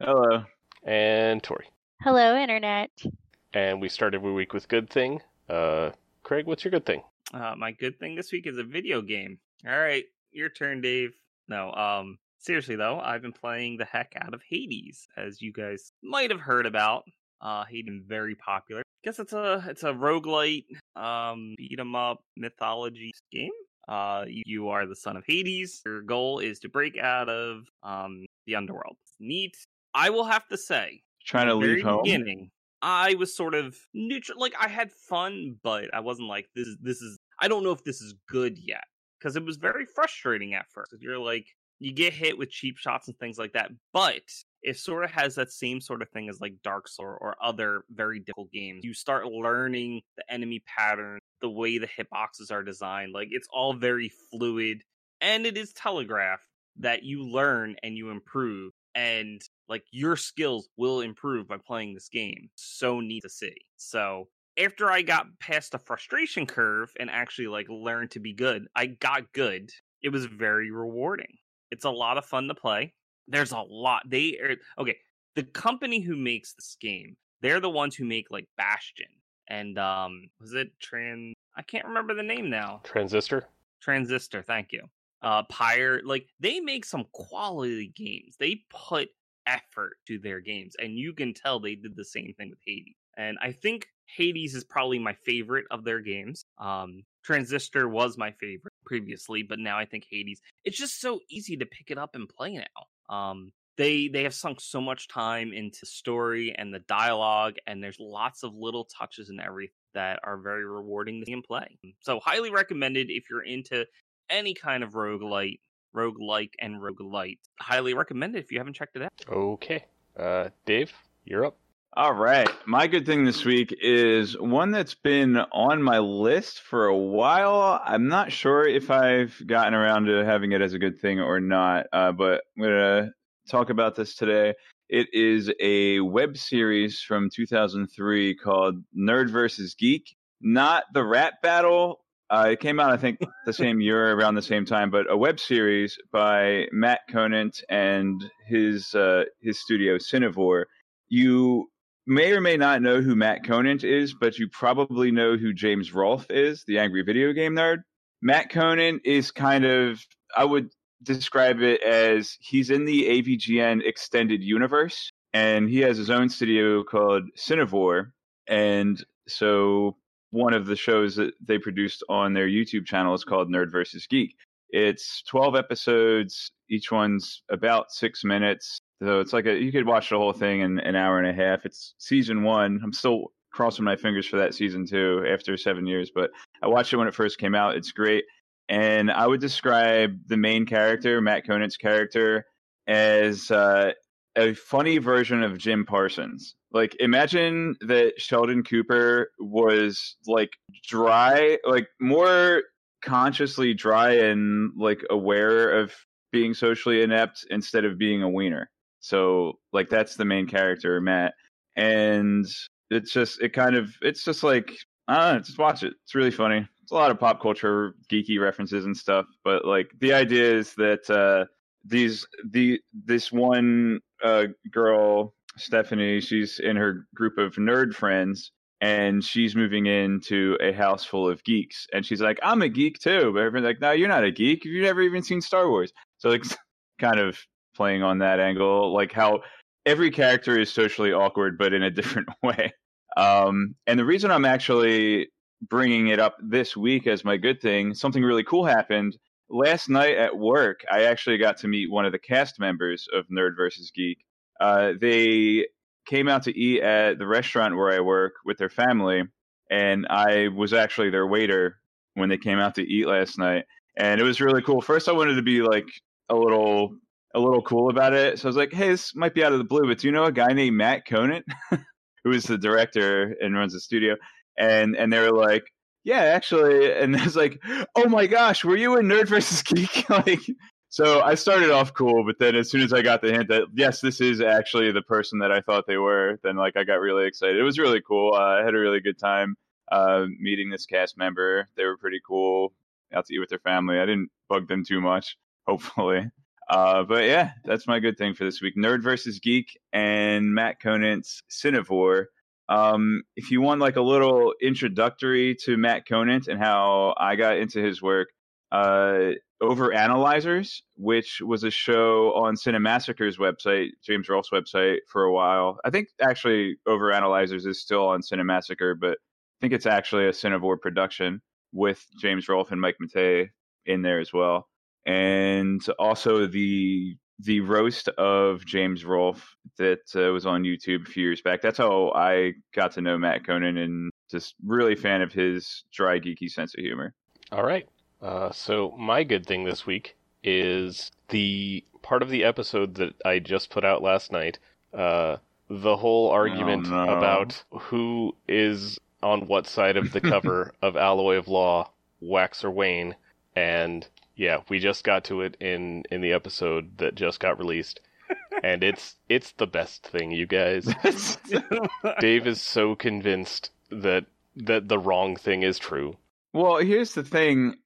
Hello. and Tori. Hello, Internet. And we start every week with good thing. Uh, Craig, what's your good thing? Uh, my good thing this week is a video game. All right, your turn, Dave. No, um, seriously though, I've been playing the heck out of Hades, as you guys might have heard about. Uh, Hades very popular. Guess it's a it's a roguelite, um, beat 'em up mythology game. Uh, you, you are the son of Hades. Your goal is to break out of um the underworld. Neat. I will have to say, Trying to leave home. beginning, I was sort of neutral. Like I had fun, but I wasn't like this. is This is. I don't know if this is good yet because it was very frustrating at first. You're like you get hit with cheap shots and things like that, but it sort of has that same sort of thing as like Dark Souls or other very difficult games. You start learning the enemy pattern, the way the hitboxes are designed. Like it's all very fluid, and it is telegraphed that you learn and you improve and like your skills will improve by playing this game. So neat to see. So after I got past the frustration curve and actually like learned to be good, I got good. It was very rewarding. It's a lot of fun to play. There's a lot. They are okay. The company who makes this game, they're the ones who make like Bastion and um was it Tran? I can't remember the name now. Transistor? Transistor, thank you. Uh Pyre, like they make some quality games. They put effort to their games, and you can tell they did the same thing with Hades. And I think Hades is probably my favorite of their games. Um Transistor was my favorite previously, but now I think Hades. It's just so easy to pick it up and play now. Um they they have sunk so much time into story and the dialogue and there's lots of little touches and everything that are very rewarding to play. So highly recommended if you're into any kind of roguelite, roguelike and roguelite. Highly recommended if you haven't checked it out. Okay. Uh, Dave, you're up. All right. My good thing this week is one that's been on my list for a while. I'm not sure if I've gotten around to having it as a good thing or not, uh, but I'm going to talk about this today. It is a web series from 2003 called Nerd vs. Geek. Not the rap battle. Uh, it came out, I think, the same year, around the same time, but a web series by Matt Conant and his uh, his studio Cinevore. You may or may not know who Matt Conant is, but you probably know who James Rolfe is, the angry video game nerd. Matt Conant is kind of, I would describe it as he's in the AVGN extended universe, and he has his own studio called Cinevore. And so one of the shows that they produced on their YouTube channel is called Nerd versus Geek. It's 12 episodes, each one's about six minutes. So it's like a, you could watch the whole thing in an hour and a half. It's season one. I'm still crossing my fingers for that season two after seven years, but I watched it when it first came out. It's great. And I would describe the main character, Matt Conant's character, as uh, a funny version of Jim Parsons. Like, imagine that Sheldon Cooper was like dry, like more consciously dry and like aware of being socially inept instead of being a wiener. So, like, that's the main character, Matt. And it's just, it kind of, it's just like, I don't know, just watch it. It's really funny. It's a lot of pop culture geeky references and stuff, but like the idea is that uh these the this one uh girl Stephanie, she's in her group of nerd friends and she's moving into a house full of geeks and she's like, I'm a geek too. But everyone's like, No, you're not a geek. You've never even seen Star Wars. So like kind of playing on that angle, like how every character is socially awkward but in a different way. Um, and the reason I'm actually bringing it up this week as my good thing, something really cool happened last night at work. I actually got to meet one of the cast members of Nerd versus Geek. Uh, they came out to eat at the restaurant where I work with their family, and I was actually their waiter when they came out to eat last night. And it was really cool. First, I wanted to be like a little a little cool about it. So I was like, hey, this might be out of the blue, but do you know a guy named Matt Conant, who is the director and runs the studio? And and they were like, yeah, actually, and I was like, oh my gosh, were you in Nerd versus Geek? like, so I started off cool, but then as soon as I got the hint that yes, this is actually the person that I thought they were, then like I got really excited. It was really cool. Uh, I had a really good time uh, meeting this cast member. They were pretty cool. Out to eat with their family. I didn't bug them too much, hopefully. Uh, but yeah, that's my good thing for this week. Nerd versus Geek and Matt Conant's Cinevore. Um, if you want like a little introductory to Matt Conant and how I got into his work, uh, Over Analyzers, which was a show on Cinemassacre's website, James Rolfe's website, for a while. I think actually Over Analyzers is still on Cinemassacre, but I think it's actually a Cinevore production with James Rolfe and Mike Matei in there as well. And also the the roast of James Rolfe that uh, was on YouTube a few years back. That's how I got to know Matt Conant and just really fan of his dry, geeky sense of humor. All right. Uh, so my good thing this week is the part of the episode that I just put out last night. Uh, the whole argument Oh, no. about who is on what side of the cover of Alloy of Law, Wax or Wayne, and yeah, we just got to it in in the episode that just got released, and it's it's the best thing, you guys. Dave is so convinced that that the wrong thing is true. well, here's the thing.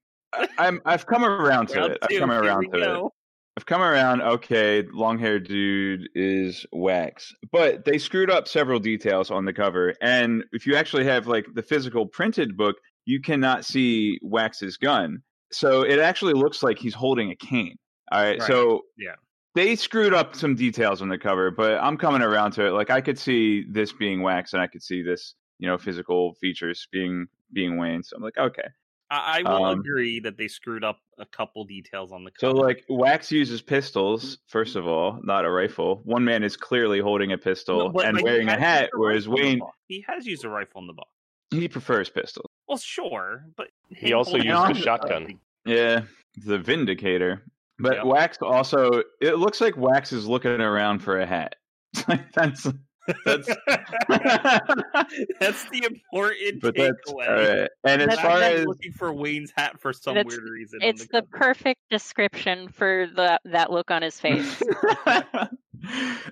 I'm I've come around to it. I've come around to it. I've come around. Okay, long haired dude is wax, but they screwed up several details on the cover. And if you actually have like the physical printed book, you cannot see Wax's gun. So it actually looks like he's holding a cane. All right. Right. So Yeah. they screwed up some details on the cover, but I'm coming around to it. Like I could see this being wax, and I could see this, you know, physical features being being Wayne. So I'm like, okay. I, I will Um, agree that they screwed up a couple details on the Cover. So like Wax uses pistols, first of all, not a rifle. One man is clearly holding a pistol No, but, and like, wearing a hat, a whereas rifle Wayne he has used a rifle in the book. he prefers pistols. Well, sure, but He also holding used a a gun- shotgun. Yeah, the Vindicator. But Yep. Wax also it looks like Wax is looking around for a hat. that's that's That's the important but that's takeaway. right. And as That far guy's as looking for Wayne's hat for some weird reason. It's the cover. perfect description for the that look on his face.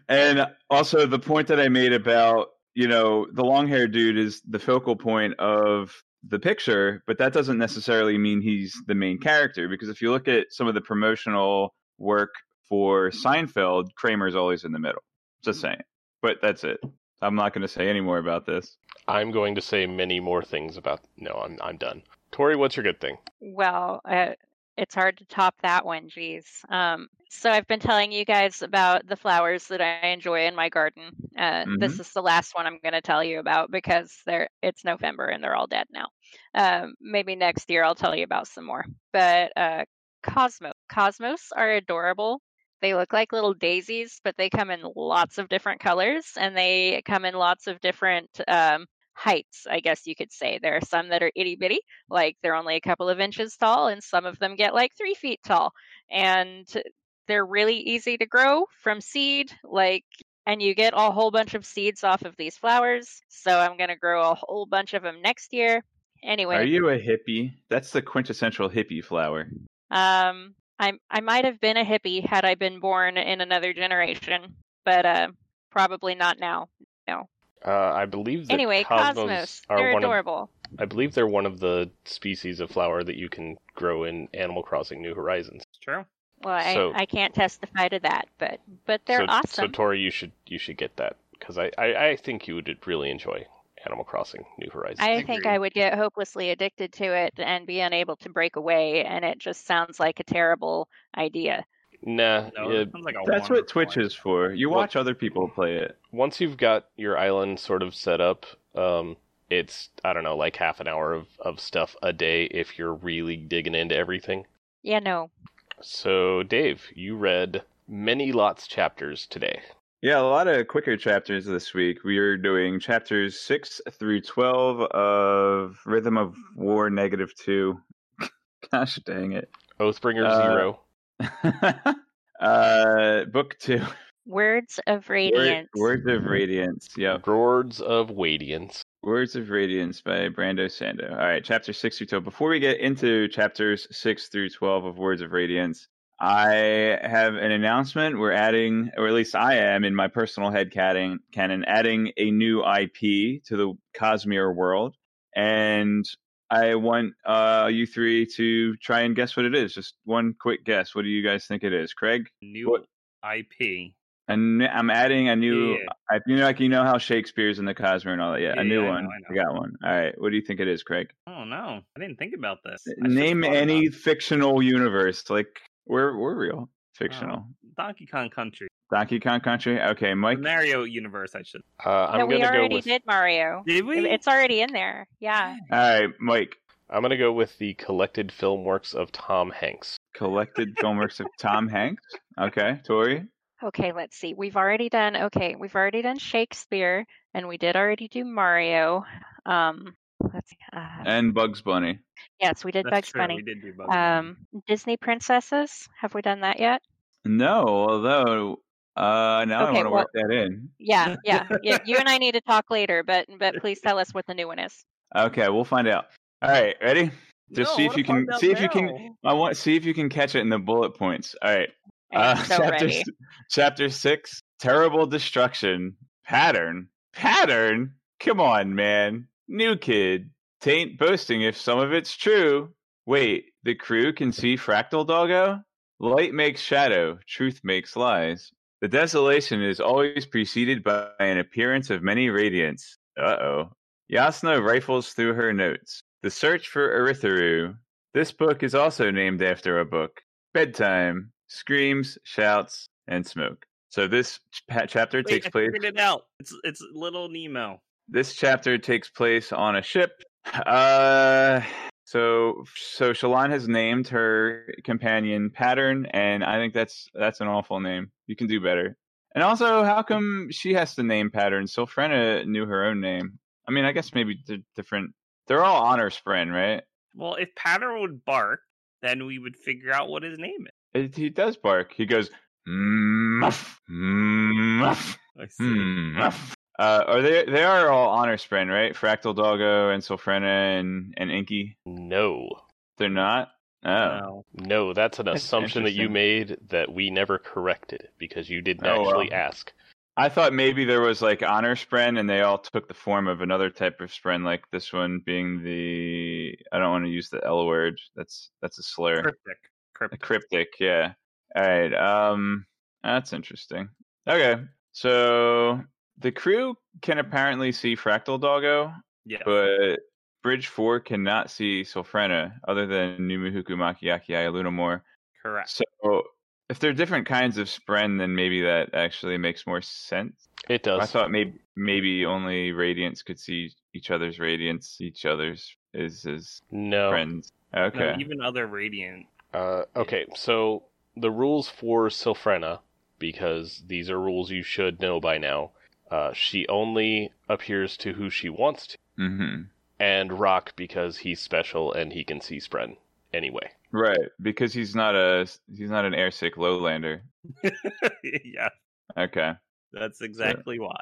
and also the point that I made about you know the long haired dude is the focal point of the picture, but that doesn't necessarily mean he's the main character because if you look at some of the promotional work for Seinfeld, Kramer's always in the middle. Just mm. saying, but that's it. I'm not going to say any more about this. I'm going to say many more things about. No, I'm I'm done. Tori, what's your good thing? Well, uh, it's hard to top that one, geez. Um, so I've been telling you guys about the flowers that I enjoy in my garden. Uh, This is the last one I'm going to tell you about because they're it's November and they're all dead now. Um, maybe next year I'll tell you about some more. But uh, cosmos, cosmos are adorable. They look like little daisies, but they come in lots of different colors and they come in lots of different um, heights, I guess you could say. There are some that are itty bitty, like they're only a couple of inches tall, and some of them get like three feet tall. And they're really easy to grow from seed, like, and you get a whole bunch of seeds off of these flowers. So I'm going to grow a whole bunch of them next year. Anyway, Are you a hippie? That's the quintessential hippie flower. um, I I might have been a hippie had I been born in another generation, but uh, probably not now. Uh, I believe that Anyway, cosmos, cosmos, are they're one of adorable. I believe they're one of the species of flower that you can grow in Animal Crossing New Horizons. It's true. Well, I, I can't testify to that, but but they're so, awesome. So Tori, you should you should get that because I, I I think you would really enjoy Animal Crossing New Horizons. I Agreed. think I would get hopelessly addicted to it and be unable to break away, and it just sounds like a terrible idea. nah, No, yeah, that sounds like That's what Twitch is for. You Well- watch other people play it. once you've got your island sort of set up, um, it's I don't know, like half an hour of, of stuff a day if you're really digging into everything. Yeah, no. So Dave, you read many lots chapters today. Yeah, a lot of quicker chapters this week. We are doing chapters 6 through 12 of Rhythm of War Negative 2. Gosh dang it. Oathbringer Uh, Zero. Uh, book two. Words of Word- Radiance. Words of Radiance. Yeah. Words of Radiance. Words of Radiance by Brando Sando. All right, chapter six through twelve. Before we get into chapters six through twelve of Words of Radiance, I have an announcement. We're adding, or at least I am in my personal head canon, canon adding a new IP to the Cosmere world, and I want uh, you three to try and guess what it is. Just one quick guess. What do you guys think it is, Craig? New What- IP. And I'm adding a new, Yeah. I, you know, like you know how Shakespeare's in the Cosmere and all that. Yeah, Yeah, a new yeah, I one. know, I I got one. All right. What do you think it is, Craig? Oh no, I didn't think about this. I Name any fictional universe. Like we're we're real fictional. Donkey Kong Country, Donkey Kong Country. Okay, the Mike. Mario universe. I should. Uh, I'm no, we gonna go already with did Mario. Did we? It's already in there. Yeah. All right, Mike. I'm gonna go with the collected film works of Tom Hanks. Collected film works of Tom Hanks. Okay, Tori. Okay, let's see. We've already done okay, we've already done Shakespeare and we did already do Mario. Um let's see. Uh, And Bugs Bunny. yes, we did That's Bugs true, Bunny. We did do Bugs Bunny. Um Disney princesses. Have we done that yet? No, although uh now I want to well- work that in. Yeah, yeah. yeah. You and I need to talk later, but but please tell us what the new one is. Okay, we'll find out. All right, ready? Just No, see if you can find out see if you can. I want see if you can catch it in the bullet points. All right. Uh, so chapter, ready. chapter six, terrible destruction pattern. Pattern? Come on, man. New kid. Tain't boasting if some of it's true. Wait, the crew can see Fractal Doggo? Light makes shadow, truth makes lies. The desolation is always preceded by an appearance of many radiance. Uh oh. Jasnah rifles through her notes. The search for Urithiru. This book is also named after a book. Bedtime, screams, shouts, and smoke. So this ch- chapter Wait, takes I place. figured it out. It's it's little Nemo. This chapter takes place on a ship. Uh, so so Shallan has named her companion Pattern, and I think that's that's an awful name. You can do better. And also, how come she has to name Pattern? Sylphrena knew her own name. I mean, I guess maybe they're different. They're all honor spren, right? Well, if Pattern would bark, then we would figure out what his name is. It, he does bark. He goes, muff, muff, I see. muff. Uh, are they? They are all honor spren, right? Fractal Doggo and Sylphrena and and Inky. No. They're not. Oh, No. No, that's an That's assumption that you made that we never corrected because you didn't Oh, actually well. ask. I thought maybe there was like honor spren, and they all took the form of another type of spren, like this one being the. I don't want to use the L word. That's that's a slur. Cryptic. Cryptic. cryptic, yeah. All right. Um, that's interesting. Okay, so the crew can apparently see Fractal Doggo, Yeah. but Bridge Four cannot see Sylphrena, other than Numuhuku Makiaki Lunamore. Correct. So if they're different kinds of spren, then maybe that actually makes more sense. It does. I thought maybe maybe only Radiants could see each other's Radiance, each other's is is no. friends. No, Okay. even other Radiant. Uh, okay, so the rules for Sylphrena, because these are rules you should know by now, uh, she only appears to who she wants to, hmm and Rock because he's special and he can see Spren anyway. Right, because he's not a he's not an airsick lowlander. yeah, Okay. that's exactly why.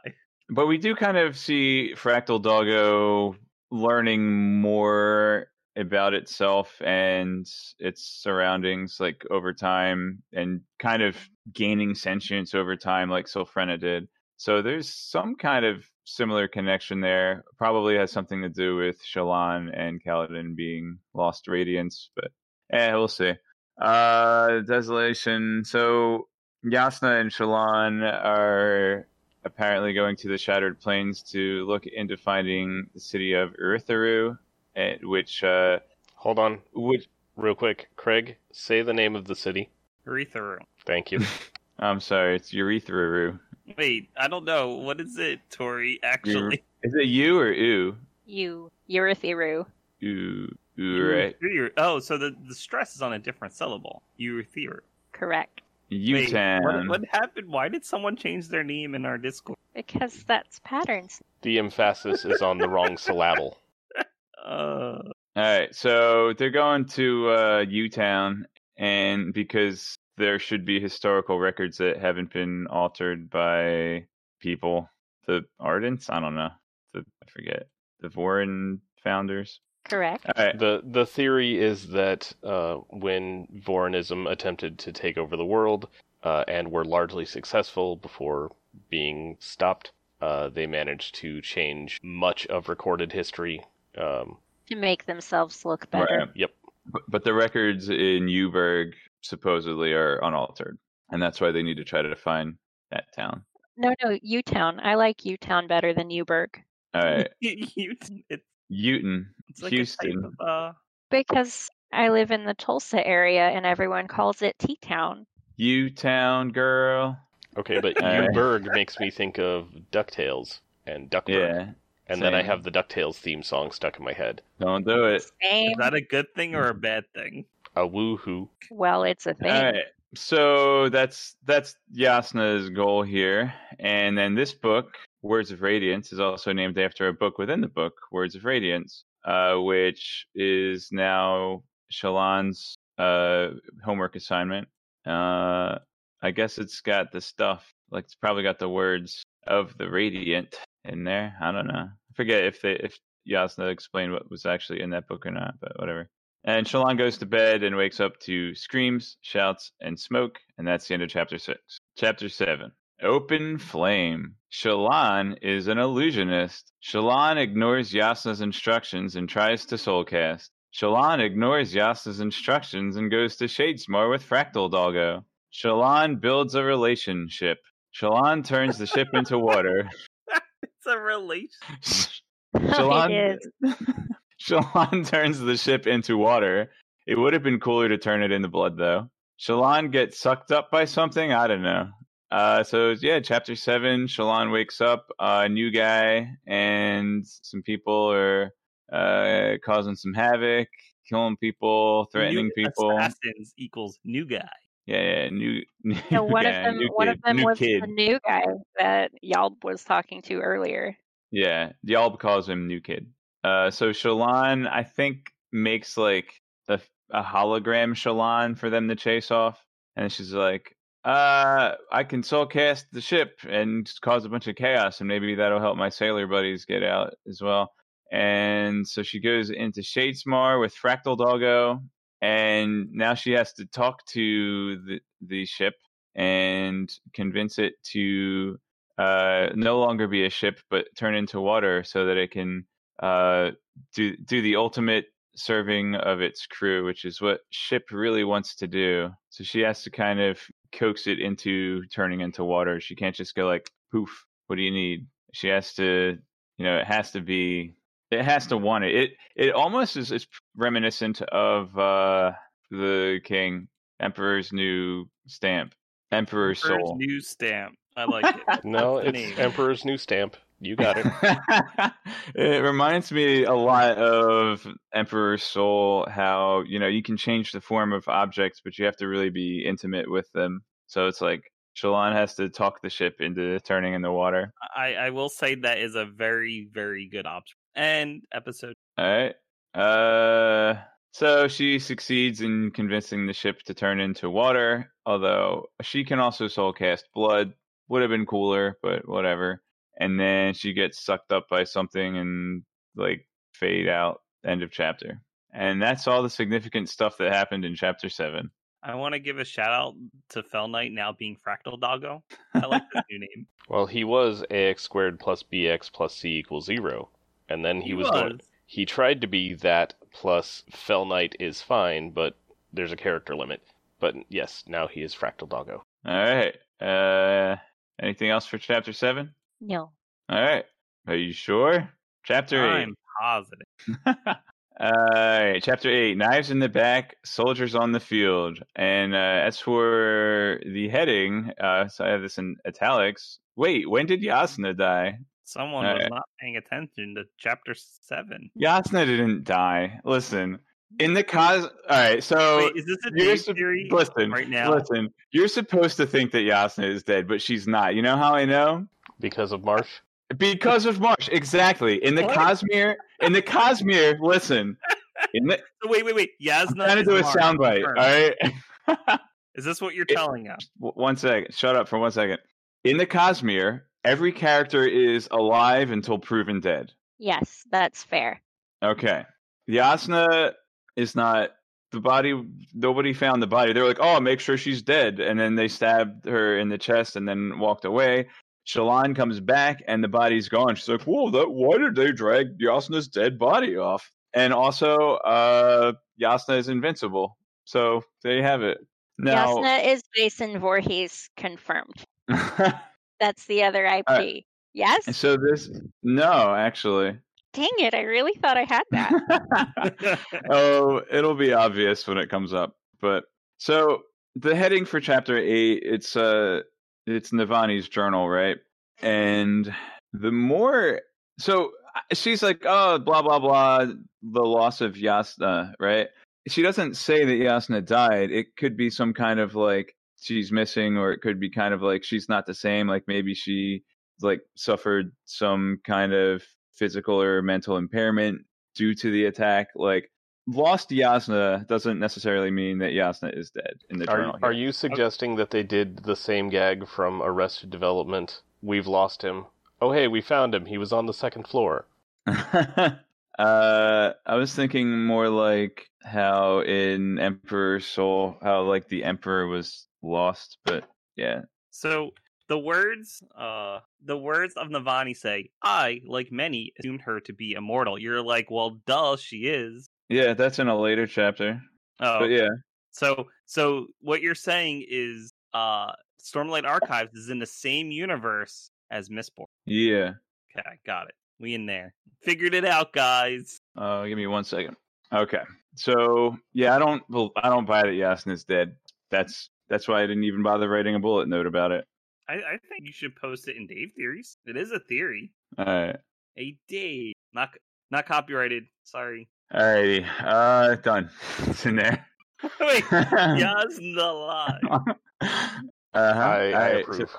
But we do kind of see Fractal Doggo learning more about itself and its surroundings like over time and kind of gaining sentience over time like Sylphrena did. So there's some kind of similar connection there. Probably has something to do with Shallan and Kaladin being lost radiance, but eh, we'll see. Uh Desolation. So Jasnah and Shallan are apparently going to the Shattered Plains to look into finding the city of Urithiru, eh, which uh, Hold on, which real quick. Craig, say the name of the city. Retharu. Thank you. I'm sorry, it's Urithiru. Wait, I don't know. What is it, Tori? Actually, Is it you or oo? You, Eurytheru. Ooh, ooh, right? Oh, so the the stress is on a different syllable. Urethiru. Correct. Wait, U-Town. what, what happened? Why did someone change their name in our Discord? Because that's patterns. the emphasis is on the wrong syllable. Uh, All right, so they're going to uh, U-Town, and because there should be historical records that haven't been altered by people. The Ardents? I don't know. The I forget. The Vorin founders. Correct. All right. The the theory is that uh, when Vorinism attempted to take over the world uh, and were largely successful before being stopped, uh, they managed to change much of recorded history. Um, To make themselves look better. Right. yep. But, but the records in Uberg supposedly are unaltered, and that's why they need to try to find that town. No, no, U-Town. I like U-Town better than Uberg All right, You- it's, Uton, it's like Houston. a of, uh, because I live in the Tulsa area and everyone calls it T-Town. U Town girl. Okay, but Alright. Uberg makes me think of Ducktales and Duckburg, Yeah, and then I have the Ducktales theme song stuck in my head. don't do it. Same. is that a good thing or a bad thing? A woohoo! Well, it's a thing. All right. So that's that's Jasnah's goal here, and then this book, Words of Radiance, is also named after a book within the book, Words of Radiance, uh, which is now Shallan's uh, homework assignment. Uh, I guess it's got the stuff, like it's probably got the words of the Radiant in there. I don't know. I forget if they if Jasnah explained what was actually in that book or not, but whatever. And Shallan goes to bed and wakes up to screams, shouts, and smoke, and that's the end of chapter six. Chapter seven. Open flame. Shallan is an illusionist. Shallan ignores Jasnah's instructions and tries to soulcast. Shallan ignores Jasnah's instructions and goes to Shadesmar with Fractal Doggo. Shallan builds a relationship. Shallan turns the ship into water. It's a relation. Shallan, it is. Shallan turns the ship into water. It would have been cooler to turn it into blood, though. Shallan gets sucked up by something. I don't know. Uh, so yeah, chapter seven. Shallan wakes up, a new guy, and some people are uh, causing some havoc, killing people, threatening New people. Assassins equals new guy. Yeah, yeah, new. new So one guy, of them, new one kid, of them new was kid. the new guy that Yalb was talking to earlier. Yeah, Yalb calls him New Kid. Uh, so Shallan, I think, makes like a, a hologram Shallan for them to chase off, and she's like, "Uh, I can soul cast the ship and cause a bunch of chaos, and maybe that'll help my sailor buddies get out as well." And so she goes into Shadesmar with Fractal Doggo, and now she has to talk to the the ship and convince it to uh, no longer be a ship but turn into water so that it can uh, do do the ultimate serving of its crew, which is what ship really wants to do. So she has to kind of coax it into turning into water. She can't just go like poof. What do you need? She has to, you know, it has to be. It has to want it. It it almost is, is reminiscent of uh, the king, Emperor's new stamp, Emperor's Emperor's soul. new stamp. I like it. No, it's. Emperor's New Stamp. You got it. it reminds me a lot of Emperor's Soul, how, you know, you can change the form of objects, but you have to really be intimate with them. So it's like Shallan has to talk the ship into turning in the water. I, I will say that is a very, very good option. And episode. All right. Uh, so she succeeds in convincing the ship to turn into water, although she can also soul cast blood. Would have been cooler, but whatever. And then she gets sucked up by something and like fade out. End of chapter. And that's all the significant stuff that happened in chapter seven. I want to give a shout out to Fell Knight now being Fractal Doggo. I like that new name. Well, he was ax squared plus bx plus c equals zero, and then he, was, going. He tried to be that plus Fell Knight is fine, but there's a character limit. But yes, now he is Fractal Doggo. All right. Uh, anything else for chapter seven? No. All right. Are you sure? Chapter eight. I'm positive. uh, chapter eight: Knives in the back, soldiers on the field. And uh, as for the heading, uh, so I have this in italics. Wait, when did Jasnah die? Someone was Alright. not paying attention to chapter seven. Jasnah didn't die. Listen, in the cos. All right, so Wait, is this a you're sup- theory listen, right now? listen. You're supposed to think that Yasna is dead, but she's not. You know how I know? Because of Marsh? Because of Marsh, exactly. In the What? Cosmere, in the Cosmere, listen. In the, So wait, wait, wait. I'm Jasnah. trying to is do a soundbite. Confirmed. All right. Is this what you're It- telling us? One second. Shut up for one second. In the Cosmere, every character is alive until proven dead. Yes, that's fair. Okay. Jasnah is not the body. Nobody found the body. They're like, oh, make sure she's dead. And then they stabbed her in the chest and then walked away. Shallan comes back and the body's gone. She's like, whoa, that, why did they drag Jasnah's dead body off? And also, uh, Jasnah is invincible. So there you have it. Now, Jasnah is Jason Voorhees confirmed. That's the other IP. yes? so this, no, actually. Dang it, I really thought I had that. oh, it'll be obvious when it comes up. But so the heading for chapter eight, it's uh it's Navani's journal, right? Mm-hmm. And the more so she's like, oh, blah blah blah, the loss of Jasnah, right? She doesn't say that Jasnah died. It could be some kind of like she's missing, or it could be kind of like she's not the same. Like maybe she like suffered some kind of physical or mental impairment due to the attack. Like lost Jasnah doesn't necessarily mean that Jasnah is dead in the Are, journal. are you suggesting that they did the same gag from Arrested Development? We've lost him. Oh, hey, we found him. He was on the second floor. uh, I was thinking more like how in Emperor's Soul, how like the Emperor was lost, but yeah. So the words, uh, the words of Navani say, "I, like many, assumed her to be immortal." You're like, well, duh, she is. Yeah, that's in a later chapter. Oh, But yeah. so so what you're saying is, uh, Stormlight Archives is in the same universe as Mistborn. Yeah. Okay, got it. We in there. Figured it out, guys. Uh, give me one second. Okay. So yeah, I don't I don't buy that Jasnah's dead. That's that's why I didn't even bother writing a bullet note about it. I, I think you should post it in Dave Theories. It is a theory. All right. A Dave, not not copyrighted. Sorry. Alrighty. Uh done. It's in there. Wait, uh yes, the lie. huh. I, I Alright, so approve.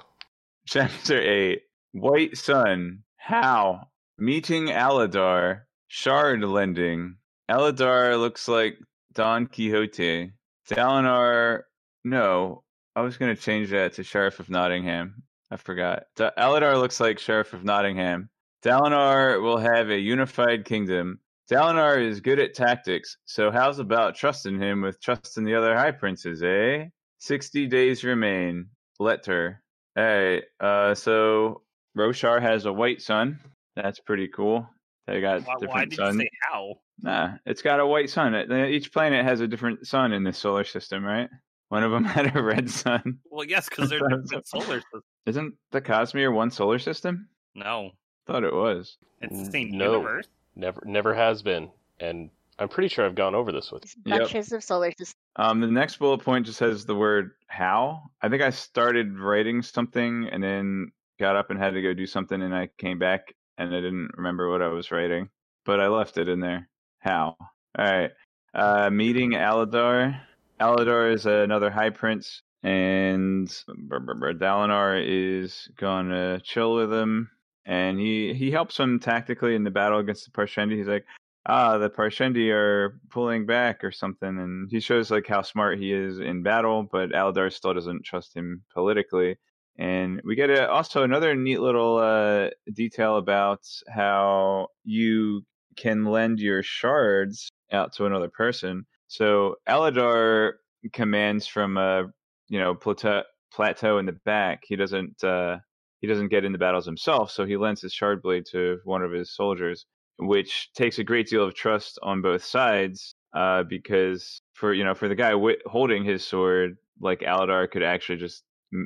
chapter eight. White Sun. How? Meeting Aladar. Shard lending. Aladar looks like Don Quixote. Dalinar. No, I was gonna change that to Sheriff of Nottingham. I forgot. Da- Aladar looks like Sheriff of Nottingham. Dalinar will have a unified kingdom. Dalinar is good at tactics, so how's about trusting him with trusting the other high princes, eh? Sixty days remain. Letter. Alright, uh, so Roshar has a white sun. That's pretty cool. They got Why, different why did suns. you say how? Nah, it's got a white sun. Each planet has a different sun in this solar system, right? One of them had a red sun. Well, yes, because they're different solar systems. Isn't the Cosmere one solar system? No, Thought it was. it's the same No. universe. Never, never has been, and I'm pretty sure I've gone over this with you. Yep. Of solar systems. Um, the next bullet point just has the word how. I think I started writing something and then got up and had to go do something, and I came back and I didn't remember what I was writing, but I left it in there. How? All right. Uh, meeting Aladar. Aladar is another high prince, and Dalinar is gonna chill with him, and he he helps him tactically in the battle against the Parshendi. He's like, ah, the Parshendi are pulling back or something, and he shows like how smart he is in battle, but Aladar still doesn't trust him politically. And we get a, also another neat little uh, detail about how you can lend your shards out to another person. So Aladar commands from a you know plateau plateau in the back. He doesn't uh, he doesn't get into battles himself, so he lends his shard blade to one of his soldiers which takes a great deal of trust on both sides. Uh, because for you know, for the guy wi- holding his sword, like Aladar could actually just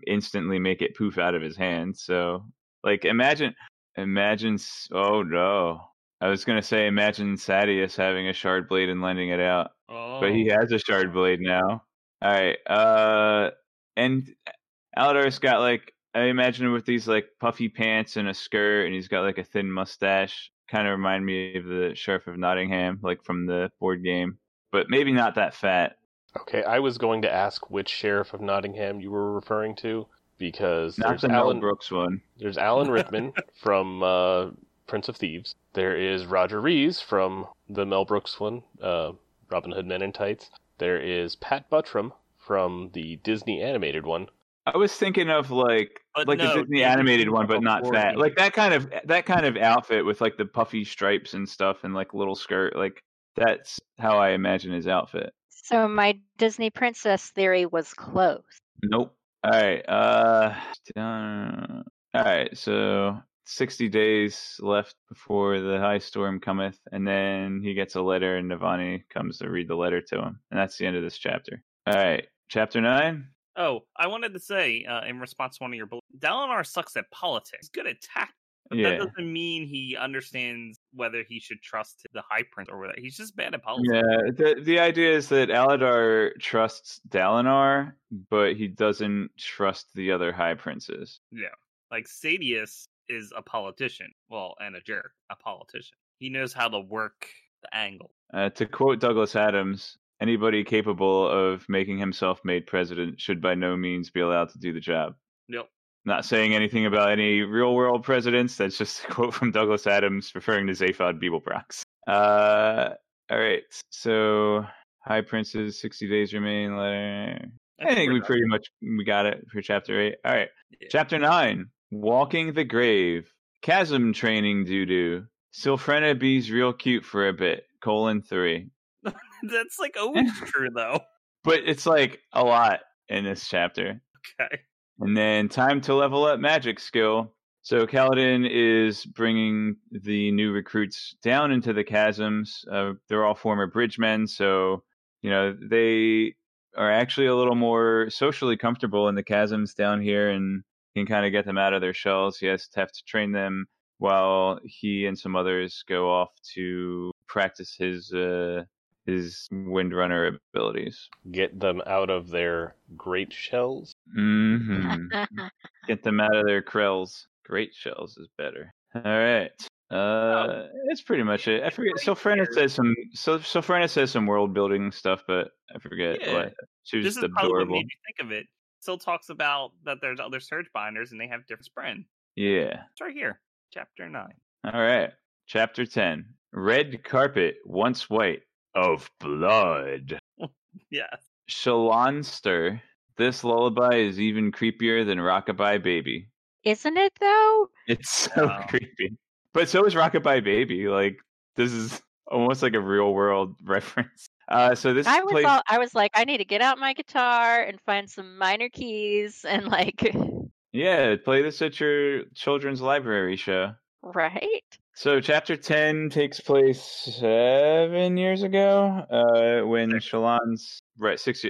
instantly make it poof out of his hand. So, like, imagine, imagine. Oh no, I was gonna say, imagine Sadeas having a shard blade and lending it out, Oh, but he has a shard blade now. All right, uh, and Aladar's got like I imagine him with these like puffy pants and a skirt, and he's got like a thin mustache. Kind of remind me of the Sheriff of Nottingham, like from the board game, but maybe not that fat. Okay, I was going to ask which sheriff of Nottingham you were referring to because Not there's the Mel Alan. Brooks one. There's Alan Rickman from uh, Prince of Thieves. There is Roger Rees from the Mel Brooks one, uh, Robin Hood Men in Tights. There is Pat Buttram from the Disney animated one. I was thinking of like But like no, the Disney Disney animated one, but not that. Like that kind of that kind of outfit with like the puffy stripes and stuff and like little skirt. Like that's how I imagine his outfit. So my Disney princess theory was close. Nope. All right. Uh. uh, All right. So sixty days left before the high storm cometh, and then he gets a letter, and Navani comes to read the letter to him, and that's the end of this chapter. All right. Chapter nine. Oh, I wanted to say uh, in response to one of your bullets, Dalinar sucks at politics. He's good at tactics. But Yeah. that doesn't mean he understands whether he should trust the High Prince or whether he's just bad at politics. Yeah, the the idea is that Aladar trusts Dalinar, but he doesn't trust the other high princes. Yeah, like Sadeas is a politician, well, and a jerk, a politician. He knows how to work the angle. Uh, to quote Douglas Adams, anybody capable of making himself made president should by no means be allowed to do the job. Yep. Not saying anything about any real world presidents. That's just a quote from Douglas Adams referring to Zaphod Beeblebrox. Uh, all right. So, High Princes, 60 days remain. Letter. I think we pretty much we got it for chapter eight. All right. Yeah. Chapter nine. Walking the grave. Chasm training doo doo. Sylphrena bees real cute for a bit. Colon three. That's like always true, though. But it's like a lot in this chapter. Okay. And then time to level up magic skill. So Kaladin is bringing the new recruits down into the chasms. Uh, they're all former bridgemen, so you know they are actually a little more socially comfortable in the chasms down here, and can kind of get them out of their shells. He has to have to train them while he and some others go off to practice his uh, his windrunner abilities. Get them out of their great shells. hmm Get them out of their krells. Great shells is better. All right. Uh, that's pretty much it. I forget. great Sylphrena says some. So Sylphrena says some world building stuff, but I forget Yeah. what. She was This just is probably what made you think of it. Still talks about that there's other surge binders and they have different spren. Yeah. It's right here, chapter nine. All right. Chapter ten. Red carpet, once white, of blood. Yes. Shalonster. This lullaby is even creepier than Rockabye Baby. Isn't it though? It's so Wow. creepy. But so is Rockabye Baby. Like this is almost like a real world reference. Uh, so this I was place, all, I was like, I need to get out my guitar and find some minor keys and like, yeah, play this at your children's library show. right? So chapter ten takes place seven years ago, uh, when Shallan's right six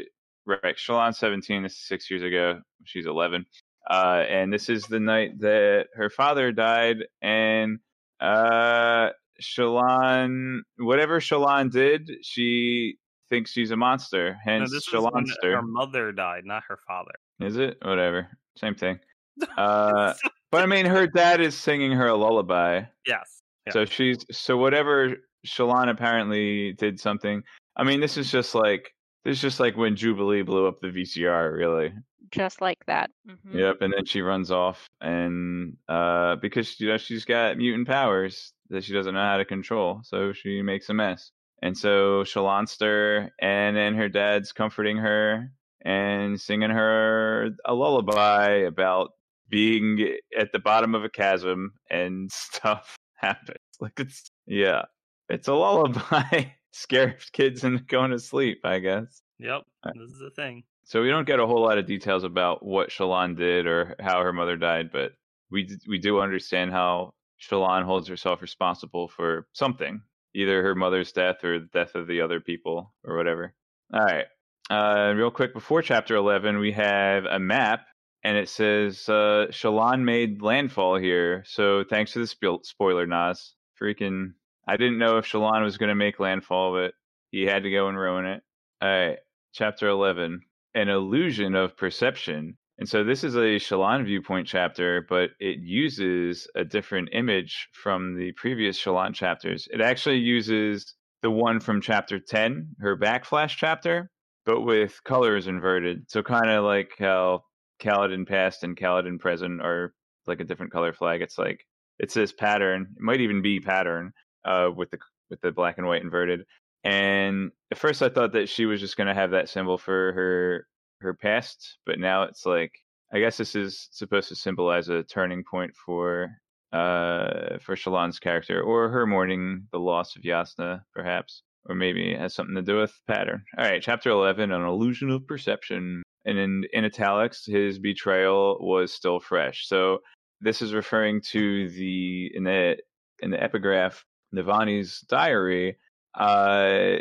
right Shallan's seventeen. This is six years ago. She's eleven, uh, and this is the night that her father died, and uh, Shallan, whatever Shallan did, she thinks she's a monster. No, Hence this Shalonster. her mother died, not her father. Is it? Whatever. Same thing. Uh, but I mean, her dad is singing her a lullaby. yes. Yeah. So she's so whatever Shallan apparently did something. I mean, this is just like this is just like when Jubilee blew up the VCR, really. Just like that. Mhm. Yep, and then she runs off, and uh, because you know she's got mutant powers that she doesn't know how to control, so she makes a mess. And so Shalonster, and then her dad's comforting her and singing her a lullaby about being at the bottom of a chasm and stuff happens. Like it's yeah, it's a lullaby. Scare kids into going to sleep, I guess. Yep. This is the thing. So we don't get a whole lot of details about what Shallan did or how her mother died, but we we do understand how Shallan holds herself responsible for something, either her mother's death or the death of the other people or whatever. All right. Uh, real quick, before chapter 11, we have a map, and it says uh, Shallan made landfall here. So thanks to the spo- spoiler, Nazh. Freaking, I didn't know if Shallan was going to make landfall, but he had to go and ruin it. All right. Chapter 11 An illusion of perception. And so this is a Shallan viewpoint chapter, but it uses a different image from the previous Shallan chapters. It actually uses the one from chapter 10, her backflash chapter, but with colors inverted. So kind of like how Kaladin past and Kaladin present are like a different color flag. It's like it says pattern. It might even be pattern uh, with the with the black and white inverted. And at first, I thought that she was just going to have that symbol for her her past, but now it's like I guess this is supposed to symbolize a turning point for uh for Shallan's character or her mourning the loss of Jasnah, perhaps. Or maybe it has something to do with pattern. All right, chapter 11, an illusion of perception. And in, in italics, his betrayal was still fresh. So this is referring to the in the in the epigraph Navani's diary. Uh,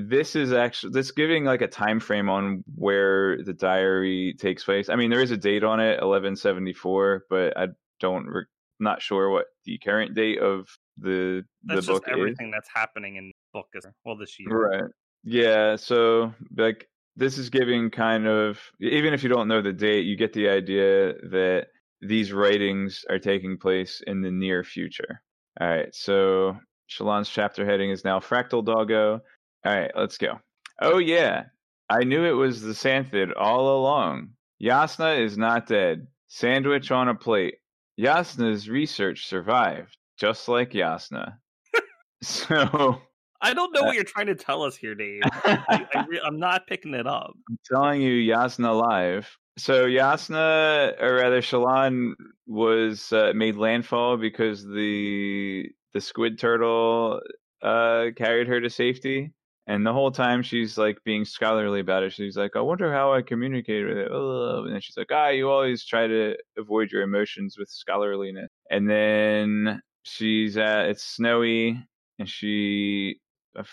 this is actually this giving like a time frame on where the diary takes place. I mean, there is a date on it, 1174, but I don't re- not sure what the current date of the That's the just book is. everything that's happening in the book is well this year. Right. Yeah. So like this is giving kind of even if you don't know the date, you get the idea that these writings are taking place in the near future. All right. So Shallan's chapter heading is now Fractal Doggo. All right, let's go. Oh yeah, I knew it was the Santhid all along. Jasnah is not dead. Sandwich on a plate. Jasnah's research survived, just like Jasnah. so I don't know Uh, what you're trying to tell us here, Dave. I, I re- I'm not picking it up. I'm telling you, Jasnah live. So Jasnah, or rather Shallan, was uh, made landfall because the the squid turtle uh, carried her to safety. And the whole time she's like being scholarly about it. She's like, I wonder how I communicate with it. And then she's like, ah, you always try to avoid your emotions with scholarliness. And then she's at, it's snowy and she,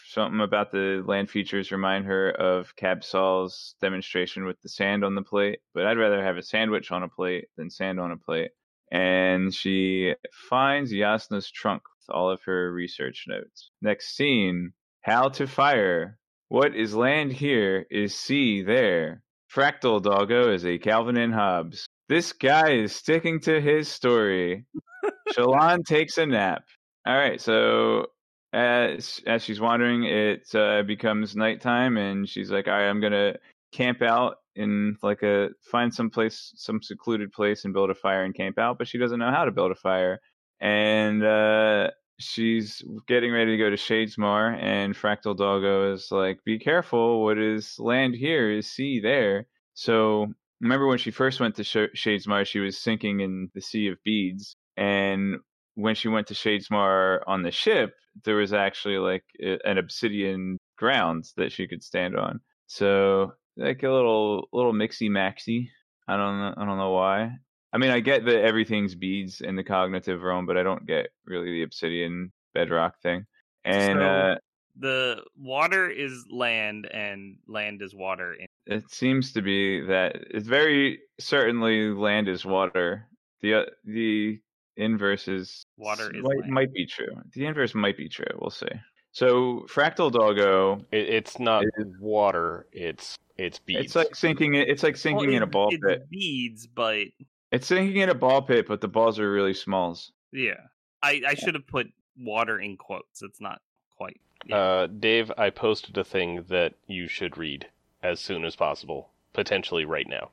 something about the land features remind her of Cabsal's demonstration with the sand on the plate. But I'd rather have a sandwich on a plate than sand on a plate. And she finds Jasnah's trunk with all of her research notes. Next scene how to fire. What is land here is sea there. Fractal Doggo is a Calvin and Hobbes. This guy is sticking to his story. Shallan takes a nap. All right, so as as she's wandering, it uh, becomes nighttime, and she's like, "All right, I'm gonna camp out in like a find some place, some secluded place, and build a fire and camp out." But she doesn't know how to build a fire, and uh, she's getting ready to go to Shadesmar, and Fractal Doggo is like, "Be careful! What is land here is sea there." So remember when she first went to Sh- Shadesmar, she was sinking in the sea of beads, and when she went to Shadesmar on the ship, there was actually like an obsidian ground that she could stand on. So like a little little mixy maxy. I don't know. I don't know why. I mean, I get that everything's beads in the cognitive realm, but I don't get really the obsidian bedrock thing. And So- uh, The water is land, and land is water. In- it seems to be that it's very certainly land is water. The uh, the inverse is Water is might, land. might be true. The inverse might be true. We'll see. So fractal doggo, It, it's not It water. It's it's beads. it's like sinking. It's like sinking Well, in a ball it's pit. beads, but It's sinking in a ball pit, but the balls are really smalls. yeah, I, I should have put water in quotes. It's not quite. Yeah. Uh, Dave, I posted a thing that you should read as soon as possible, potentially right now.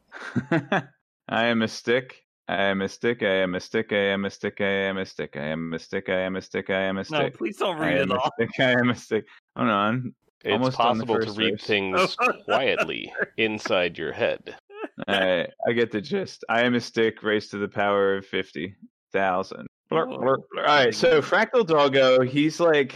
I am a stick. I am a stick. I am a stick. I am a stick. I am a stick. I am a stick. I am a stick. I am a stick. no, please don't I read am it a all. stick. I am a stick. Hold on. It's Almost possible to read verse. things quietly inside your head. All right, I get the gist. I am a stick raised to the power of fifty thousand. Blur, blur, blur. All right, so Fractal Doggo, he's like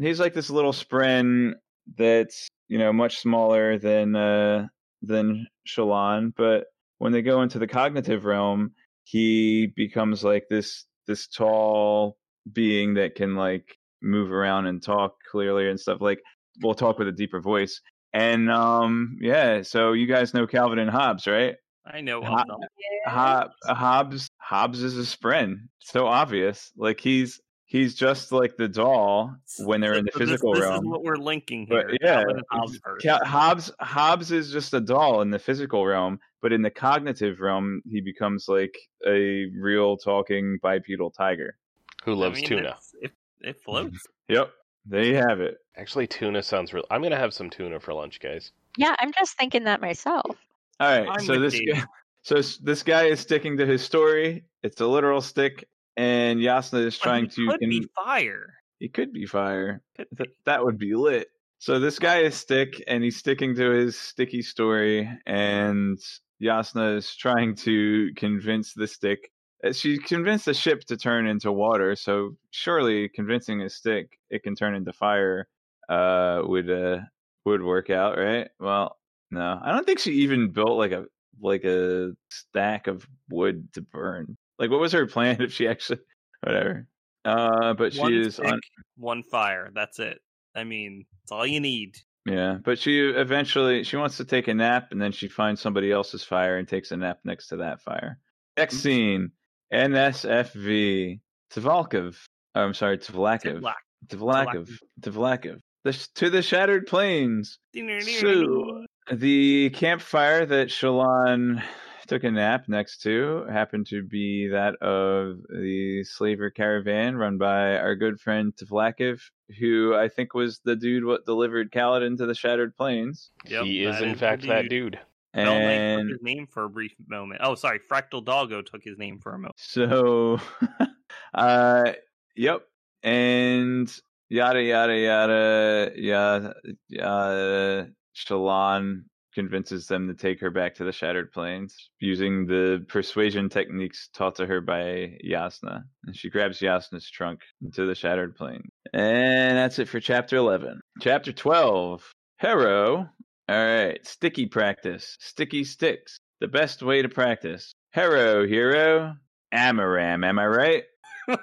he's like this little spren that's you know much smaller than uh than Shallan, but when they go into the cognitive realm, he becomes like this this tall being that can like move around and talk clearly and stuff. Like we'll talk with a deeper voice. And um yeah, so you guys know Calvin and Hobbes, right? I know. Hot- of them. Hob- Hobbes Hobbes is a spren. So obvious. Like he's he's just like the doll when they're in the So this- physical this, realm. is what we're linking But here. yeah, Calvin and Hobbes Hobbes Hobbes is just a doll in the physical realm, but in the cognitive realm, he becomes like a real talking bipedal tiger. Who I loves mean, tuna? It, it floats. Yep, there you have it. Actually, tuna sounds real. I'm gonna have some tuna for lunch, guys. Yeah, I'm just thinking that myself. All right, I'm so this guy, so this guy is sticking to his story. It's a literal stick, and Jasnah is trying to. could con- be fire. he could be fire. Could be. that would be lit. So this guy is Stick, and he's sticking to his sticky story, and Jasnah is trying to convince the Stick. uh, She convinced the ship to turn into water, so surely convincing a stick it can turn into fire uh, would uh, would work out, right? Well, no, I don't think she even built like a like a stack of wood to burn. Like, what was her plan if she actually whatever? Uh, but she one is stick, on. one fire. That's it. I mean, it's all you need. Yeah, but she eventually she wants to take a nap, and then she finds somebody else's fire and takes a nap next to that fire. Next Mm-hmm. scene: NSFV Tvalkov. Oh, I'm sorry, Tvlakov. Tvlakov. Tvlakov. The, to the shattered plains. So the campfire that Shallan took a nap next to happened to be that of the slaver caravan run by our good friend Tvlakov, who I think was the dude what delivered Kaladin to the Shattered Plains. Yep, he is, in the fact, that dude. And took his name for a brief moment. Oh, sorry, Fractal Doggo took his name for a moment. so, uh, yep, and yada yada yada yada yada. Shallan convinces them to take her back to the Shattered Plains using the persuasion techniques taught to her by Jasnah. And she grabs Jasnah's trunk into the Shattered Plain. And that's it for chapter 11. Chapter 12 Hero. All right, sticky practice. Sticky sticks. The best way to practice. Hero, hero. Amaram, am I right?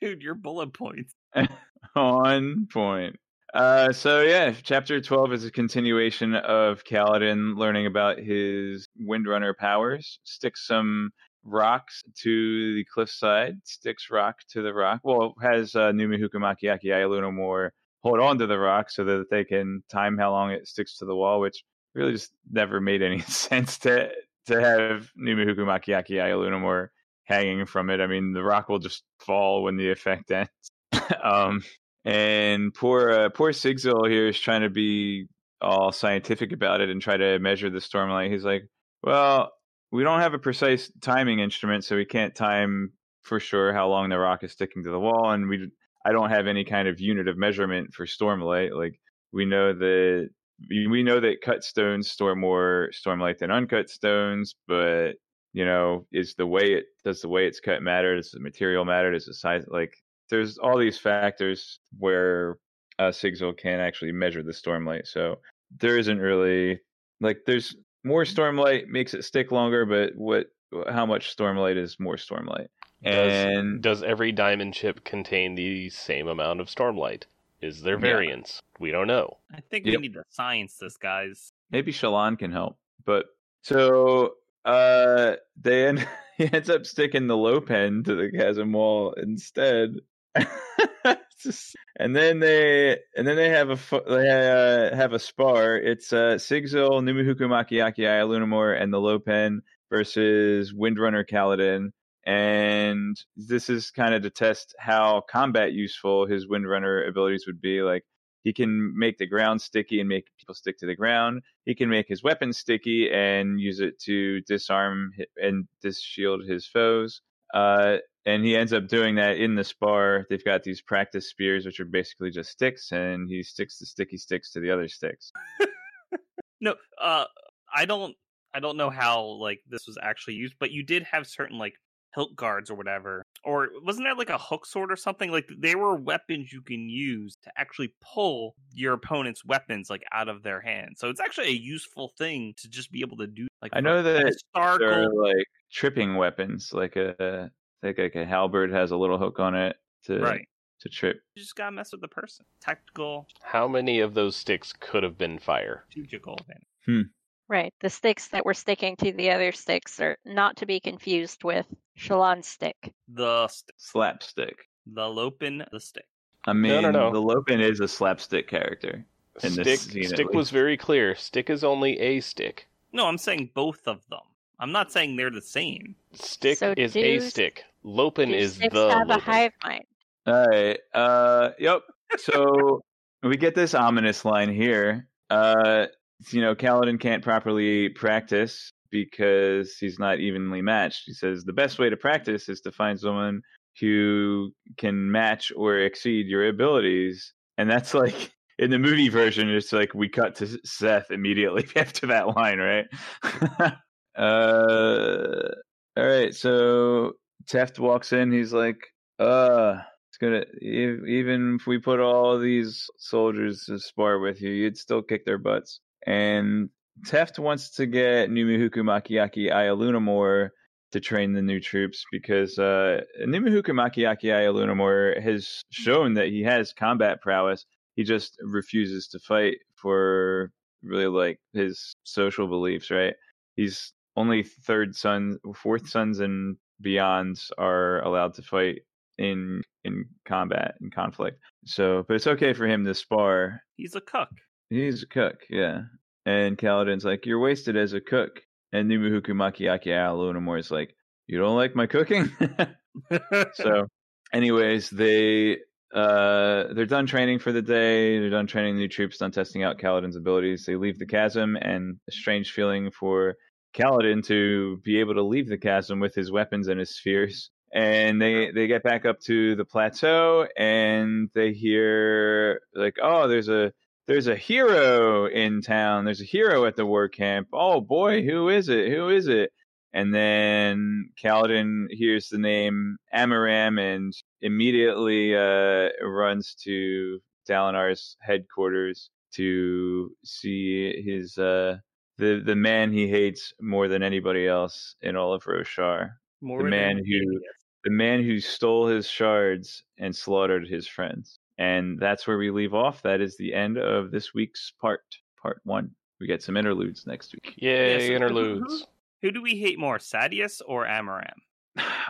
Dude, your bullet points. On point. Uh, so yeah, chapter twelve is a continuation of Kaladin learning about his Windrunner powers. Sticks some rocks to the cliffside. Sticks rock to the rock. Well, has uh, Numi Hukumaki Aki Lunomore hold on to the rock so that they can time how long it sticks to the wall, which really just never made any sense to to have Numi Hukumaki Aki Lunomore hanging from it. I mean, the rock will just fall when the effect ends. um, and poor uh, poor Sigzil here is trying to be all scientific about it and try to measure the stormlight. He's like, "Well, we don't have a precise timing instrument, so we can't time for sure how long the rock is sticking to the wall, and we I don't have any kind of unit of measurement for stormlight. Like we know that we know that cut stones store more stormlight than uncut stones, but you know, is the way it does the way it's cut matter? Does the material matter? Does the size like there's all these factors where uh, Sigzil can actually measure the stormlight. So there isn't really like there's more stormlight makes it stick longer, but what how much stormlight is more stormlight? Does, And does every diamond chip contain the same amount of stormlight? Is there Yeah. variance? We don't know. I think Yep. we need to science this, guys. maybe Shallan can help. But so uh they end he ends up sticking the Lopen to the chasm wall instead. And then they and then they have a they uh, have a spar. It's uh Sigzil, Numuhuku Makiaki, and the Lopen versus Windrunner Kaladin. And this is kind of to test how combat useful his Windrunner abilities would be. Like he can make the ground sticky and make people stick to the ground. He can make his weapon sticky and use it to disarm and disshield his foes. Uh, and he ends up doing that in the spar. They've got these practice spears, which are basically just sticks, and he sticks the sticky sticks to the other sticks. No, uh, I don't, I don't know how like this was actually used, but you did have certain like hilt guards or whatever, or wasn't there like a hook sword or something? Like they were weapons you can use to actually pull your opponent's weapons like out of their hands. So it's actually a useful thing to just be able to do. Like I know that historical They're like tripping weapons, like a like like a halberd has a little hook on it to right. to trip. You just gotta mess with the person. Tactical, How many of those sticks could have been fire? strategical advantage. Hmm. Right. The sticks that were sticking to the other sticks are not to be confused with Shallan stick. The st- Slapstick. the Lopen, the stick. I mean, no, no. no. the Lopen is a slapstick character. In this Stick, scene, stick was very clear. Stick is only a stick. No, I'm saying both of them. I'm not saying they're the same. Stick So is do a s- stick. Lopen Do is sticks the have a hive mind. All right. Uh, yep. So we get this ominous line here. Uh, you know, Kaladin can't properly practice because he's not evenly matched. He says the best way to practice is to find someone who can match or exceed your abilities, and that's like in the movie version, it's like we cut to Szeth immediately after that line, right? Uh, all right. So Teft walks in. He's like, "Uh, it's gonna e- even if we put all these soldiers to spar with you, you'd still kick their butts." And Teft wants to get Numuhuku Makiaki Ayalunamore to train the new troops because uh, Numuhuku Makiaki Ayalunamore has shown that he has combat prowess. He just refuses to fight for really like his social beliefs, right? He's only third son, fourth sons and beyonds are allowed to fight in in combat and conflict. So, but it's okay for him to spar. He's a cook. He's a cook, yeah. And Kaladin's like, "You're wasted as a cook." And Numuhuku Makiaki Alunamore is like, "You don't like my cooking?" so, anyways, they uh they're done training for the day. They're done training new troops, done testing out Kaladin's abilities. They leave the chasm, and a strange feeling for Kaladin to be able to leave the chasm with his weapons and his spheres. And they they get back up to the plateau, and they hear like, "Oh, there's a." There's a hero in town. There's a hero at the war camp. Oh boy, who is it? Who is it? And then Kaladin hears the name Amaram and immediately uh, runs to Dalinar's headquarters to see his uh, the the man he hates more than anybody else in all of Roshar. More The man who- idiots. The man who stole his shards and slaughtered his friends. And that's where we leave off. That is the end of this week's part, part one. We get some interludes next week. Yay, Yeah, so who- interludes. Who do we hate more, Sadeas or Amaram?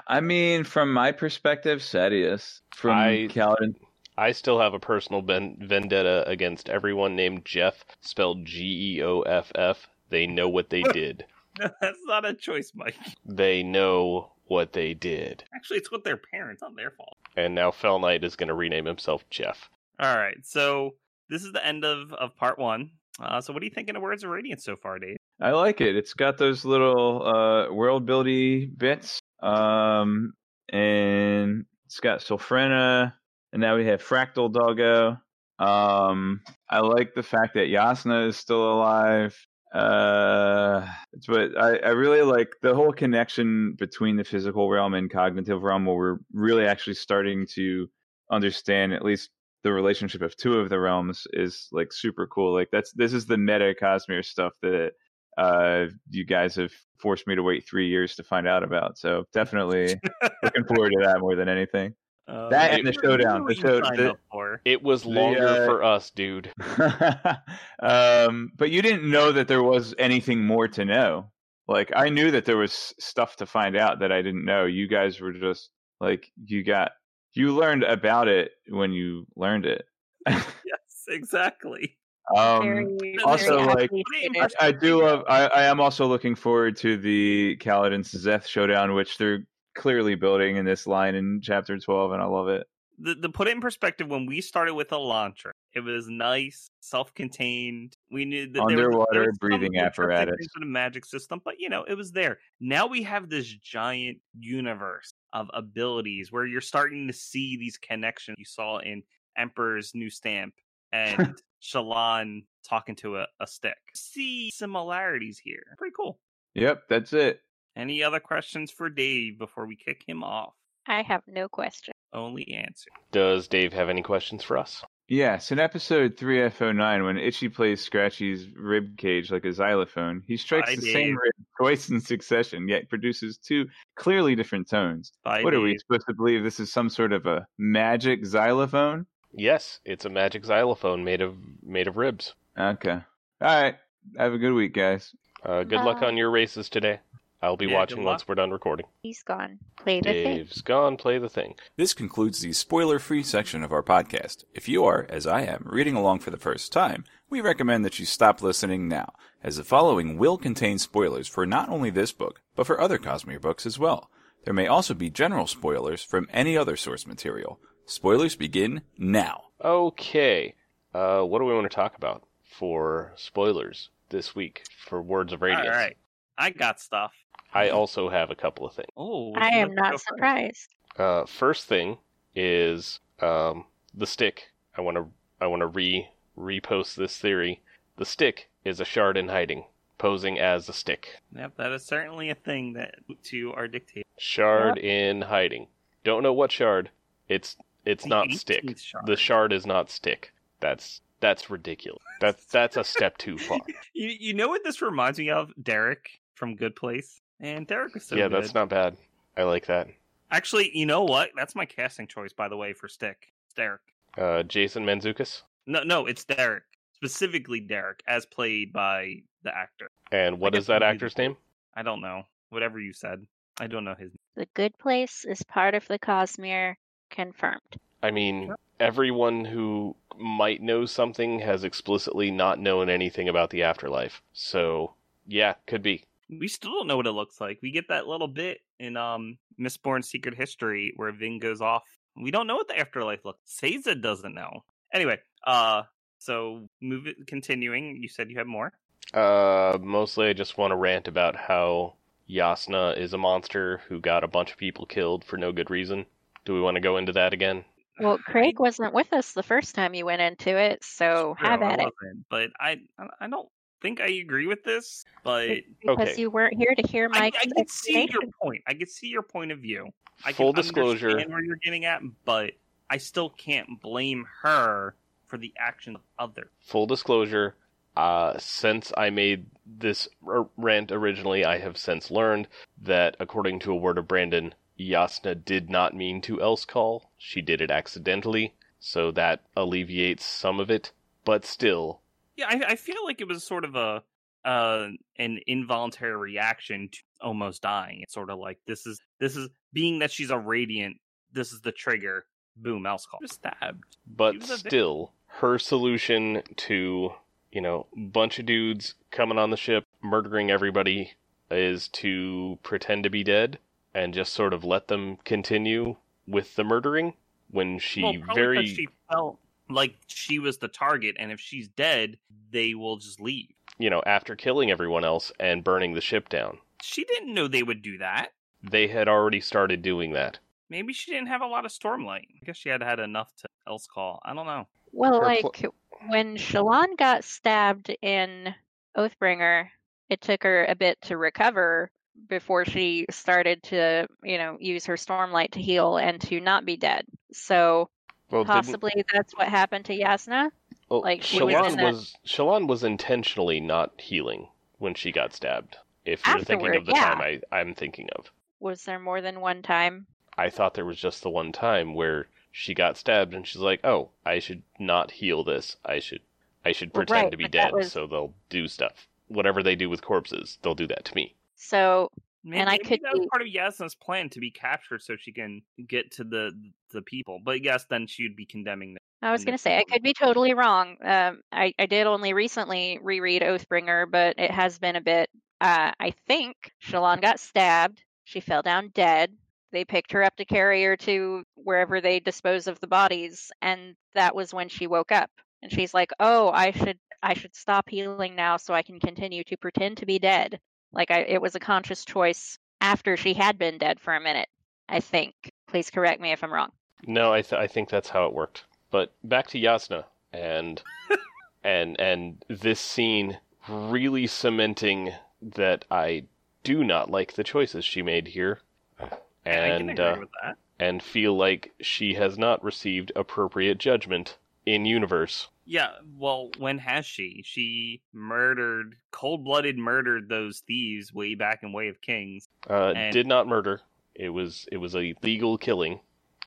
I mean, from my perspective, Sadeas. From I- Kaladin. I still have a personal ben- vendetta against everyone named Jeff, spelled G E O F F. They know what they did. That's not a choice, Mike. They know what they did. Actually, it's with their parents, not their fault. And now Fell Knight is going to rename himself Jeff. All right, so this is the end of, of part one. Uh, so, what are you thinking of Words of Radiance so far, Dave? I like it. It's got those little uh, world buildy bits. Um, and it's got Sylphrena. And now we have Fractal Doggo. Um, I like the fact that Jasnah is still alive. Uh, but I, I really like the whole connection between the physical realm and cognitive realm, where we're really actually starting to understand at least the relationship of two of the realms is like super cool. Like that's this is the meta Cosmere stuff that uh you guys have forced me to wait three years to find out about. So definitely looking forward to that more than anything. Uh, That and the showdown, the show- what you signed the- It was The, longer uh, for us, dude. um, but you didn't know that there was anything more to know. Like I knew that there was stuff to find out that I didn't know. You guys were just like you got you learned about it when you learned it. Yes, exactly. um, Very, also, very like, aptly Put it in stated. I do love. I, I am also looking forward to the Kaladin Szeth showdown, which they're clearly building in this line in chapter twelve, and I love it. The, the put it in perspective, when we started with Elantris, it was nice, self-contained. We knew that there was- Underwater there was breathing apparatus. with the magic system, but you know, it was there. Now we have this giant universe of abilities where you're starting to see these connections you saw in Emperor's new stamp and Shallan talking to a, a stick. See similarities here. Pretty cool. Yep, that's it. Any other questions for Dave before we kick him off? I have no question. Only answer. Does Dave have any questions for us? Yes, in episode 3F09, when Itchy plays Scratchy's rib cage like a xylophone, he strikes Bye, the same Dave. rib twice in succession, yet produces two clearly different tones. Bye, what are we supposed to believe? This is some sort of a magic xylophone? Yes, it's a magic xylophone made of made of ribs. Okay. All right. Have a good week, guys. Uh, good luck on your races today. I'll be Yeah, watching once we're done recording. He's gone. Play the thing. Dave's gone. Play the thing. This concludes the spoiler free section of our podcast. If you are, as I am, reading along for the first time, we recommend that you stop listening now, as the following will contain spoilers for not only this book, but for other Cosmere books as well. There may also be general spoilers from any other source material. Spoilers begin now. Okay. Uh, what do we want to talk about for spoilers this week for Words of Radiance? All right. I got stuff. I also have a couple of things. Oh, I am like to go not surprised. Uh, first thing is um, the stick. I want to I want to re reposts this theory. The stick is a shard in hiding, posing as a stick. Yep, that is certainly a thing that to our dictator. Shard in hiding. Don't know what shard. It's it's The not stick. shard. The shard is not stick. That's that's ridiculous. That's that's a step too far. You you know what this reminds me of? Derek from Good Place. And Derek is so yeah, good. that's not bad. I like that. Actually, you know what? That's my casting choice, by the way, for Stick. It's Derek. Uh, Jason Mantzoukas. No, no, it's Derek. Specifically Derek, as played by the actor. And what guess is that actor's name? I don't know. Whatever you said. I don't know his name. The good place is part of the Cosmere. Confirmed. I mean, everyone who might know something has explicitly not known anything about the afterlife. So, yeah, could be. We still don't know what it looks like. We get that little bit in um Mistborn Secret History where Vin goes off. We don't know what the afterlife looks. Sazed doesn't know. Anyway, uh so move it continuing. You said you had more? Uh, mostly I just want to rant about how Jasnah is a monster who got a bunch of people killed for no good reason. Do we want to go into that again? Well, Craig wasn't with us the first time you went into it, so have at it. wasn't, But I I don't think I agree with this, but Because Okay. you weren't here to hear I, my I can see your point. I can see your point of view. I Full can disclosure. understand where you're getting at, but I still can't blame her for the actions of others. Full disclosure, uh, since I made this r- rant originally, I have since learned that, according to a word of Brandon, Jasnah did not mean to else call. She did it accidentally, so that alleviates some of it. But still, Yeah, I, I feel like it was sort of a uh, an involuntary reaction to almost dying. It's sort of like this is this is being that she's a radiant. This is the trigger. Boom, else call. Stabbed. but She was still, her solution to, you know, bunch of dudes coming on the ship, murdering everybody, is to pretend to be dead and just sort of let them continue with the murdering when she well, very she felt like she was the target, and if she's dead, they will just leave. you know after killing everyone else and burning the ship down She didn't know they would do that. they had already started doing that Maybe she didn't have a lot of stormlight. I guess she had had enough to else call. I don't know. Well, Her like pl- when Shallan got stabbed in Oathbringer, it took her a bit to recover before she started to, you know, use her stormlight to heal and to not be dead. So well didn't- possibly that's what happened to Jasnah. well, like, she was Shallan in that- was Shallan was intentionally not healing when she got stabbed if you're thinking of the yeah. time I, i'm thinking of Was there more than one time? i thought there was just the one time where she got stabbed and she's like oh i should not heal this i should i should pretend right, to be dead was- so they'll do stuff whatever they do with corpses they'll do that to me So Maybe, And I could that was part of Jasnah's plan to be captured so she can get to the the people. But yes, then she'd be condemning them. I was going to say, I could be totally wrong. Um, I, I did only recently reread Oathbringer, but it has been a bit. Uh, I think Shallan got stabbed. She fell down dead. They picked her up to carry her to wherever they dispose of the bodies, and that was when she woke up. And she's like, "Oh, I should I should stop healing now so I can continue to pretend to be dead." Like I, it was a conscious choice after she had been dead for a minute. I think. Please correct me if I'm wrong. No, I th- I think that's how it worked. But back to Jasnah and and and this scene really cementing that I do not like the choices she made here, I can and agree uh, with that. and feel like she has not received appropriate judgment in universe. Yeah, well, when has she? She murdered, cold blooded murdered those thieves way back in Way of Kings. Uh, And- did not murder. It was it was a legal killing.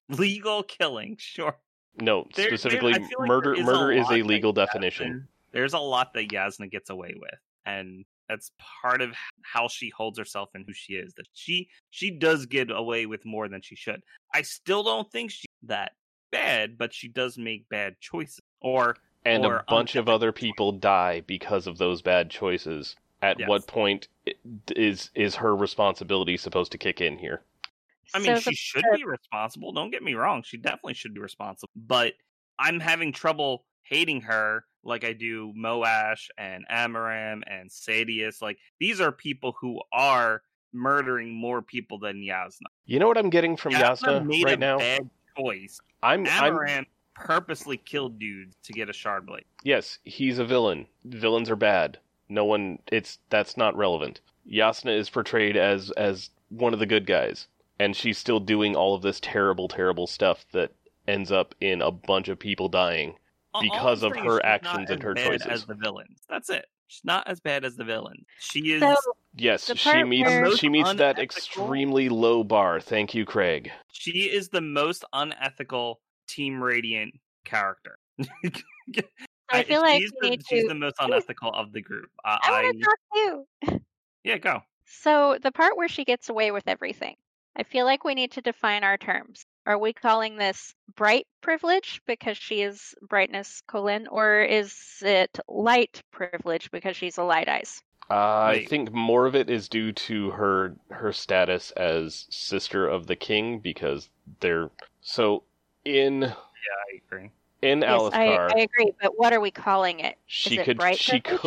Legal killing, sure. No, There- there- specifically feel like murder. there is a murder is a legal Jasnah- definition. There's a lot that Jasnah gets away with, and that's part of how she holds herself and who she is. That she she does get away with more than she should. I still don't think she that bad, but she does make bad choices. Or and or a bunch of other people die because of those bad choices. At Yes. what point is is her responsibility supposed to kick in here? I mean, So she the- should be responsible. Don't get me wrong; she definitely should be responsible. But I'm having trouble hating her like I do Moash and Amaram and Sadeas. Like these are people who are murdering more people than Jasnah. You know what I'm getting from Jasnah made right a now? bad choice. I'm I'm purposely killed dudes to get a shard blade. Yes, he's a villain. Villains are bad. No one it's that's not relevant. Jasnah is portrayed as as one of the good guys, and she's still doing all of this terrible, terrible stuff that ends up in a bunch of people dying. All- all Because of her is not actions and her bad choices. As the villains. That's it. She's not as bad as the villain. She is. So Yes, she meets where- she meets that extremely low bar. Thank you, Craig. She is the most unethical Team Radiant character. I feel like she's, the, she's to. the most unethical of the group. Uh, I I, want to talk too. yeah, go. So the part where she gets away with everything, I feel like we need to define our terms. Are we calling this bright privilege because she is brightness colon, or is it light privilege because she's a light eyes? Uh, I think more of it is due to her her status as sister of the king because they're so in Yeah, I agree. in Yes, I, Alethkar, I agree, but what are we calling it? she is it could bright she could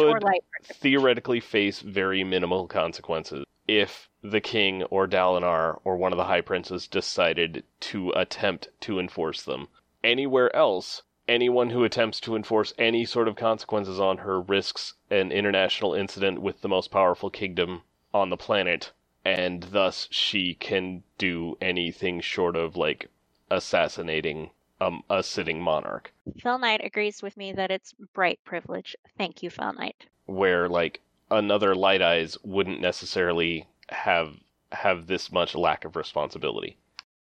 theoretically face very minimal consequences if the king or Dalinar or one of the high princes decided to attempt to enforce them. Anywhere else, anyone who attempts to enforce any sort of consequences on her risks an international incident with the most powerful kingdom on the planet, and thus she can do anything short of like assassinating um, a sitting monarch. Phil Knight agrees with me that it's bright privilege. Thank you, Phil Knight. where like another light eyes wouldn't necessarily have have this much lack of responsibility.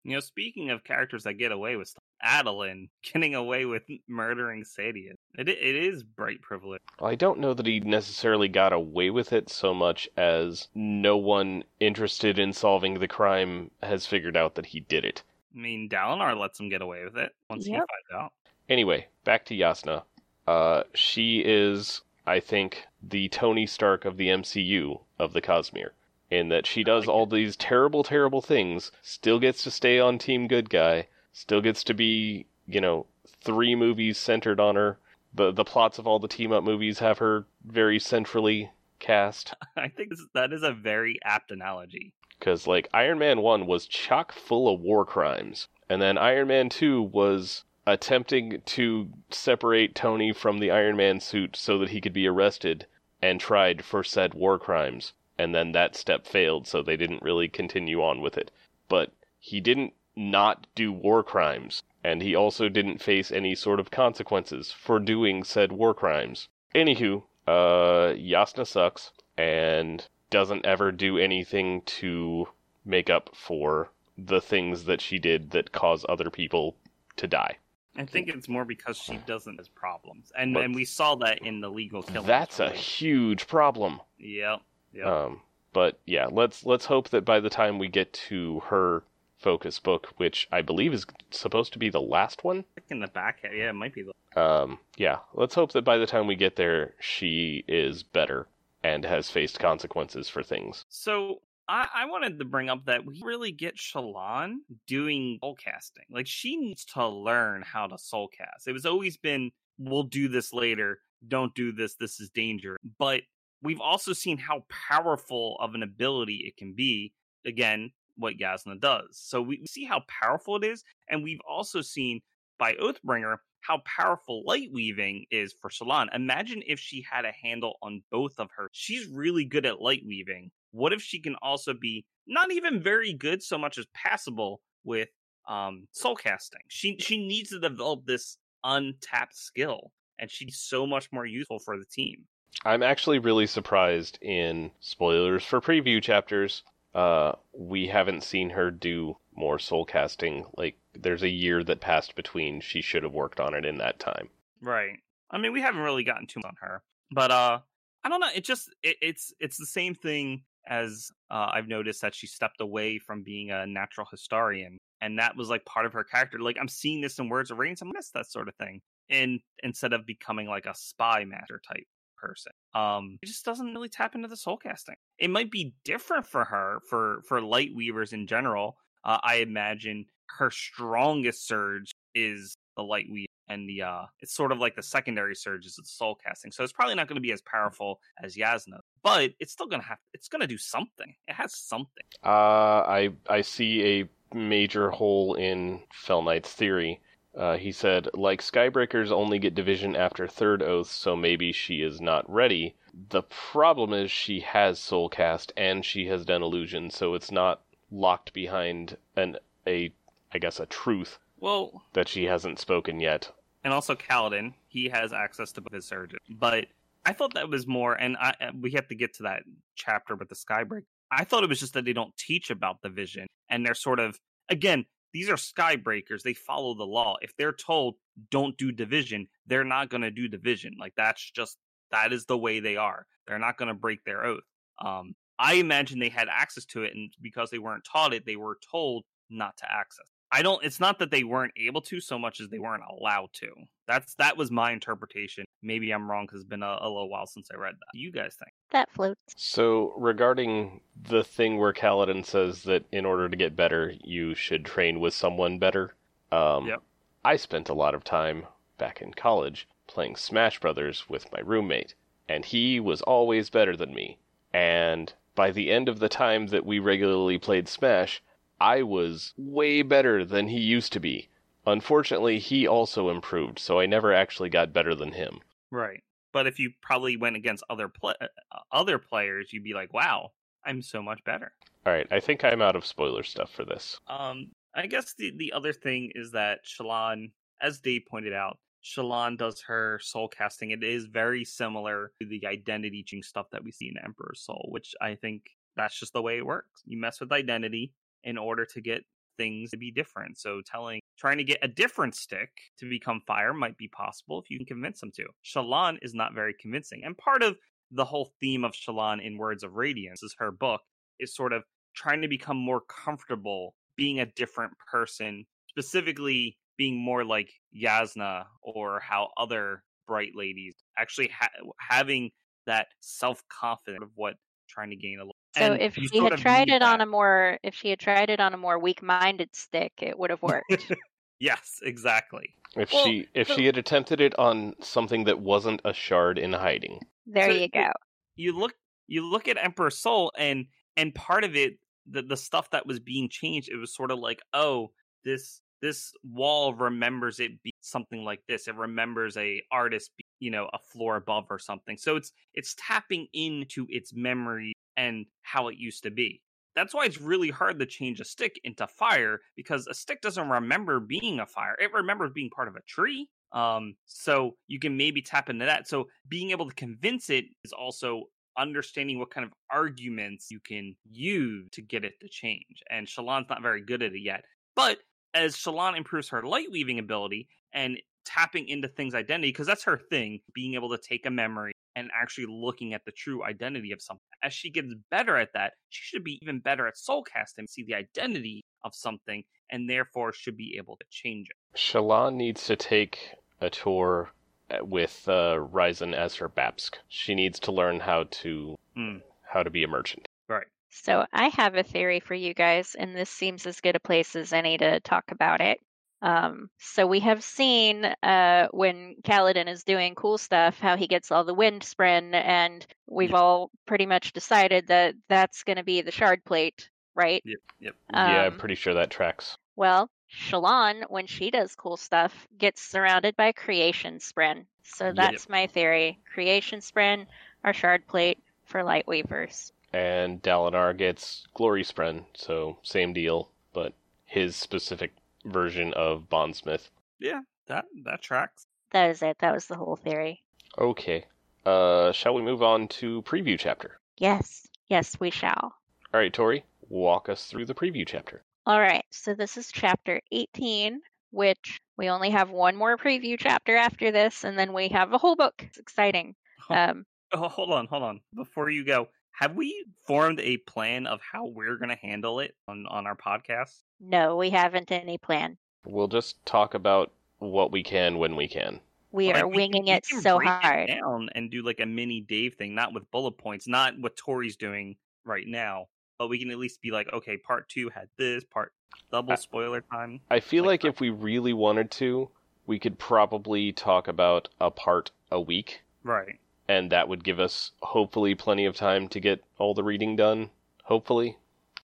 You know, speaking of characters that get away with stuff, Adolin getting away with murdering Sadeas. It, it is bright privilege. I don't know that he necessarily got away with it so much as no one interested in solving the crime has figured out that he did it. I mean, Dalinar lets him get away with it once he finds out. Anyway, back to Jasnah. Uh, she is, I think, the Tony Stark of the MCU of the Cosmere. In that she does like all these terrible, terrible things, still gets to stay on Team Good Guy, still gets to be, you know, three movies centered on her. The the plots of all the team up movies have her very centrally cast. I think this, that is a very apt analogy. Because, like, Iron Man 1 was chock full of war crimes. And then Iron Man 2 was attempting to separate Tony from the Iron Man suit so that he could be arrested and tried for said war crimes. And then that step failed, so they didn't really continue on with it. But he didn't not do war crimes, and he also didn't face any sort of consequences for doing said war crimes. Anywho, uh, Jasnah sucks, and doesn't ever do anything to make up for the things that she did that cause other people to die. I think it's more because she doesn't have problems, and But- and we saw that in the legal killing. That's a huge problem. yep. Yep. Um, but yeah, let's let's hope that by the time we get to her focus book, which I believe is supposed to be the last one, in the back, yeah, it might be. The, um, yeah, let's hope that by the time we get there, she is better and has faced consequences for things. so I, I wanted to bring up that we really get Shallan doing soul casting. Like she needs to learn how to soul cast. It was always been, we'll do this later. Don't do this. This is danger. But we've also seen how powerful of an ability it can be. Again, what Jasnah does. So we see how powerful it is, and we've also seen by Oathbringer how powerful light weaving is for Shallan. Imagine if she had a handle on both of her. She's really good at light weaving. What if she can also be not even very good so much as passable with um soul casting? She she needs to develop this untapped skill, and she's so much more useful for the team. I'm actually really surprised in spoilers for preview chapters. Uh, we haven't seen her do more soul casting. Like, there's a year that passed between. She should have worked on it in that time. Right. I mean, we haven't really gotten too much on her, but uh, I don't know. It just it, it's it's the same thing as uh, I've noticed that she stepped away from being a natural historian, and that was like part of her character. Like I'm seeing this in Words of Radiance. I miss that sort of thing, and instead of becoming like a spy master type person, um, it just doesn't really tap into the soul casting. It might be different for her for for light weavers in general. Uh, I imagine her strongest surge is the light weave and the uh it's sort of like the secondary surge is the soul casting so it's probably not going to be as powerful as Jasnah but it's still going to have it's going to do something it has something Uh, I I see a major hole in Fell Knight's theory Uh, he said, like Skybreakers only get division after third oath, so maybe she is not ready. The problem is she has soul cast and she has done illusion, so it's not locked behind an a I guess a truth Well, that she hasn't spoken yet. and also Kaladin, he has access to both his surgeon. But I thought that was more, and I uh, we have to get to that chapter with the Skybreak. I thought it was just that they don't teach about the vision, and they're sort of again these are Skybreakers. They follow the law. If they're told don't do division, they're not going to do division. Like that's just that is the way they are. They're not going to break their oath. Um, I imagine they had access to it, and because they weren't taught it, they were told not to access. I don't. It's not that they weren't able to, so much as they weren't allowed to. That's that was my interpretation. Maybe I'm wrong because it's been a, a little while since I read that. You guys think? That floats. So regarding the thing where Kaladin says that in order to get better, you should train with someone better. Um, Yep. I spent a lot of time back in college playing Smash Brothers with my roommate, and he was always better than me. And by the end of the time that we regularly played Smash, I was way better than he used to be. Unfortunately, he also improved, so I never actually got better than him. Right. But if you probably went against other pla uh, other players, you'd be like, "Wow, I'm so much better." All right, I think I'm out of spoiler stuff for this. Um, I guess the the other thing is that Shallan, as Dave pointed out, Shallan does her soul casting. It is very similar to the identity changing stuff that we see in Emperor's Soul, which I think that's just the way it works. You mess with identity in order to get things to be different. So telling trying to get a different stick to become fire might be possible if you can convince them to. Shallan is not very convincing. And part of the whole theme of Shallan in Words of Radiance is her book is sort of trying to become more comfortable being a different person, specifically being more like Jasnah or how other bright ladies actually ha- having that self confidence of what trying to gain a. So And if she had tried need it on a more if she had tried it on a more weak-minded stick, it would have worked. yes, exactly. If Well, she if so- she had attempted it on something that wasn't a shard in hiding. there So you go. you look you look at Emperor Soul and and part of it the the stuff that was being changed it was sort of like oh this this wall remembers it be something like this it remembers a artist be, you know a floor above or something so it's it's tapping into its memory and how it used to be. That's why it's really hard to change a stick into fire because a stick doesn't remember being a fire it remembers being part of a tree um so you can maybe tap into that. So being able to convince it is also understanding what kind of arguments you can use to get it to change and Shallan's not very good at it yet. But as Shallan improves her light weaving ability and tapping into things identity because that's her thing being able to take a memory and actually looking at the true identity of something as she gets better at that she should be even better at soul casting see the identity of something and therefore should be able to change it Shallan needs to take a tour uh, with uh, Rysn as her Babsk. She needs to learn how to Hmm. how to be a merchant. right So I have a theory for you guys, and this seems as good a place as any to talk about it. Um, so we have seen uh, when Kaladin is doing cool stuff, how he gets all the wind spren, and we've Yep. all pretty much decided that that's going to be the shard plate, right? yep yep yeah, I'm Um, pretty sure that tracks. Well, Shallan, when she does cool stuff, gets surrounded by creation spren. So Yep. that's my theory. Creation spren are shard plate for light weavers. And Dalinar gets Glory Spren, so same deal, but his specific version of Bondsmith. yeah that that tracks That is it. That was the whole theory. Okay. Uh, shall we move on to preview chapter? Yes, yes, we shall. All right, Tori, walk us through the preview chapter. All right, so this is chapter 18, which we only have one more preview chapter after this, and then we have a whole book. It's exciting. Um, Oh, hold on, hold on. Before you go, have we formed a plan of how we're going to handle it on on our podcast? no, we haven't any plan. We'll just talk about what we can when we can. We Like, are we winging can- we it can so break hard. down and do like a mini Dave thing, not with bullet points, not what Tori's doing right now, but we can at least be like, okay, part two had this, part double spoiler time. I feel Like like if we really wanted to, we could probably talk about a part a week, Right. And that would give us hopefully plenty of time to get all the reading done. Hopefully.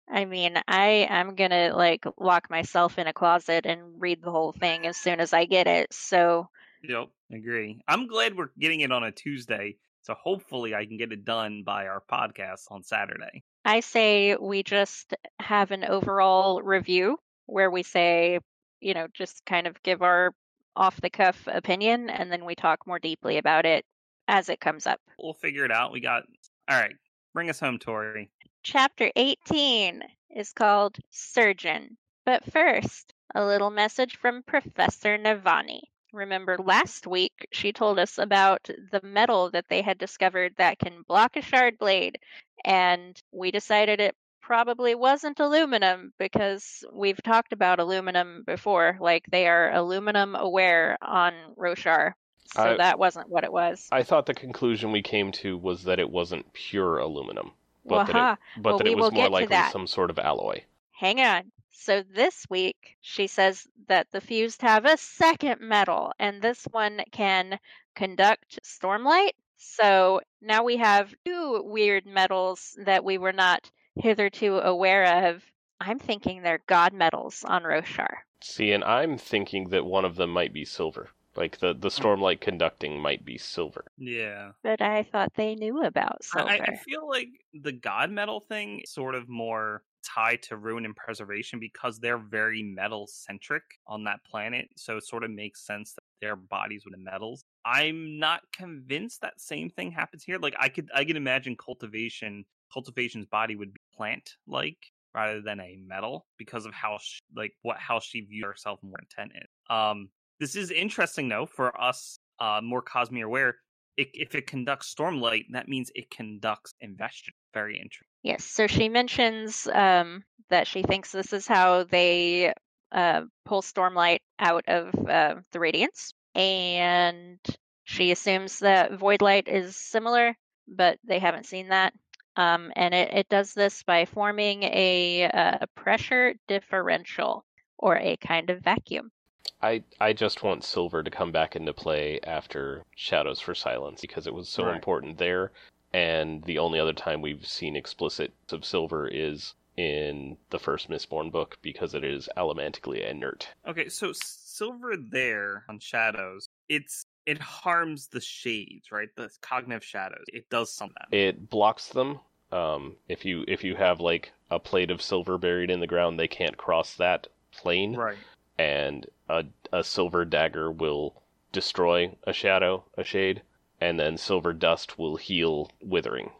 I mean, I am gonna like lock myself in a closet and read the whole thing as soon as I get it. So Yep, agree. I'm glad we're getting it on a Tuesday, so hopefully I can get it done by our podcast on Saturday. I say we just have an overall review where we say, you know, just kind of give our off the cuff opinion and then we talk more deeply about it as it comes up. We'll figure it out. We got all right. Bring us home, Tori. Chapter 18 is called Surgeon. But first, a little message from Professor Navani. Remember last week she told us about the metal that they had discovered that can block a shard blade, and we decided it probably wasn't aluminum because we've talked about aluminum before. Like they are aluminum aware on Roshar. So I- that wasn't what it was. I thought the conclusion we came to was that it wasn't pure aluminum, but that it, but Well, that it was more likely some sort of alloy. Hang on. So this week, she says that the fused have a second metal, and this one can conduct stormlight. So now we have two weird metals that we were not hitherto aware of. I'm thinking they're god metals on Roshar. See, and I'm thinking that one of them might be silver. Like the the stormlight conducting might be silver. Yeah. But I thought they knew about I, silver. I- I feel like the god metal thing is sort of more tied to ruin and preservation because they're very metal centric on that planet. So it sort of makes sense that their bodies would have metals. I'm not convinced that same thing happens here. Like I could I could imagine cultivation cultivation's body would be plant like rather than a metal because of how sh like what how she viewed herself more intent in. Um this is interesting though for us uh more Cosmere aware it, if it conducts stormlight, that means it conducts investiture. Very interesting. Yes, so she mentions um, that she thinks this is how they uh, pull Stormlight out of uh, the Radiants, and she assumes that Voidlight is similar, but they haven't seen that. Um, and it, it does this by forming a, uh, pressure differential or a kind of vacuum. I I just want silver to come back into play after Shadows for Silence because it was so Right. important there. And the only other time we've seen explicit of silver is in the first Mistborn book because it is elementically inert. Okay, so silver there on shadows, it's it harms the shades, right? The cognitive shadows. It does something. It blocks them. Um, if you if you have like a plate of silver buried in the ground, they can't cross that plane. right. And a, a silver dagger will destroy a shadow, a shade, and then silver dust will heal withering.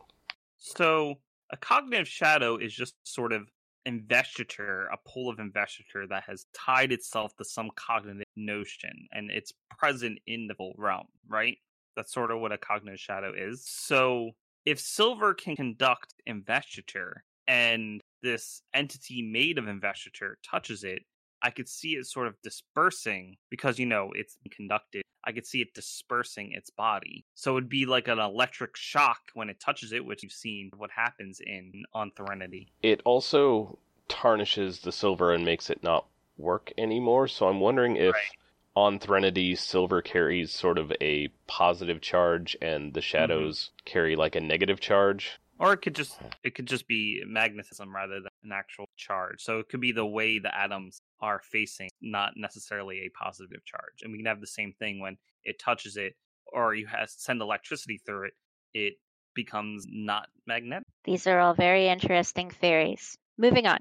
So a cognitive shadow is just sort of investiture, a pull of investiture that has tied itself to some cognitive notion, and it's present in the realm, right? That's sort of what a cognitive shadow is. So if silver can conduct investiture and this entity made of investiture touches it, I could see it sort of dispersing because you know it's conducted. I could see it dispersing its body. So it'd be like an electric shock when it touches it, which you've seen what happens in on Threnody. It also tarnishes the silver and makes it not work anymore. So I'm wondering if Right. on Threnody silver carries sort of a positive charge and the mm-hmm. shadows carry like a negative charge. Or it could just it could just be magnetism rather than an actual charge. So it could be the way the atoms are facing, not necessarily a positive charge. And we can have the same thing when it touches it or you send electricity through it, it becomes not magnetic. These are all very interesting theories. Moving on.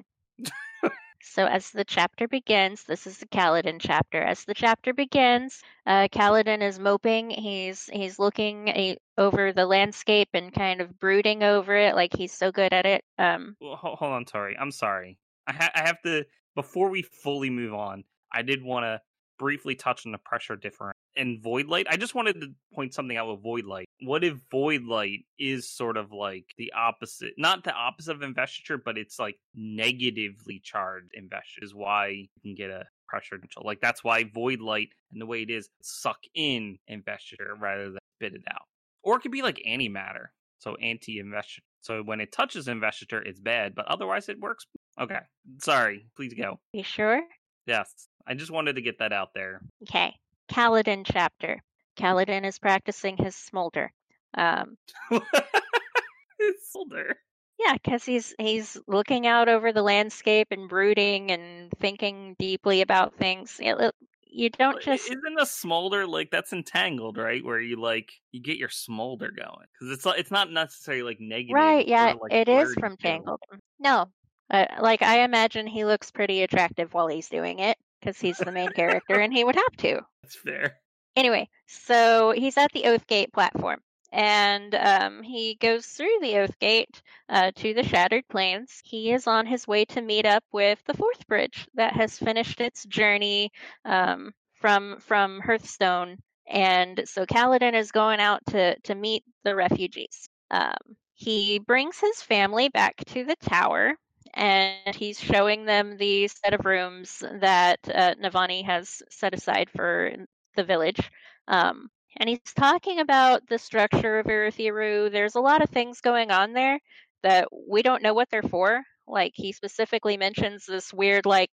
so, as the chapter begins, this is the Kaladin chapter. As the chapter begins, uh, Kaladin is moping. He's he's looking a, over the landscape and kind of brooding over it, like he's so good at it. Um, Well, hold, hold on, Tori. I'm sorry. I, ha- I have to before we fully move on. I did want to briefly touch on the pressure difference and void light. I just wanted to point something out with void light. What if void light is sort of like the opposite, not the opposite of investiture, but it's like negatively charged investiture is why you can get a pressure control. Like that's why void light and the way it is suck in investiture rather than spit it out. Or it could be like antimatter. So anti investiture. So when it touches investiture, it's bad, but otherwise it works. Okay. Sorry. Please go. you sure? Yes. I just wanted to get that out there. Okay. Kaladin chapter. Kaladin is practicing his smolder. Um, it's older. Yeah, because he's he's looking out over the landscape and brooding and thinking deeply about things. It, you don't just isn't a smolder like that's entangled, right? Where you like you get your smolder going because it's it's not necessarily like negative. right. Yeah, like, it is from. Tangled. No, uh, like I imagine he looks pretty attractive while he's doing it because he's the main character and he would have to. That's fair. Anyway, so he's at the Oathgate platform, and um, he goes through the Oathgate uh, to the Shattered Plains. He is on his way to meet up with the Fourth Bridge that has finished its journey um, from from Hearthstone, and so Kaladin is going out to to meet the refugees. Um, he brings his family back to the tower. And he's showing them the set of rooms that uh, Navani has set aside for the village. Um, and he's talking about the structure of Urithiru. There's a lot of things going on there that we don't know what they're for. Like he specifically mentions this weird like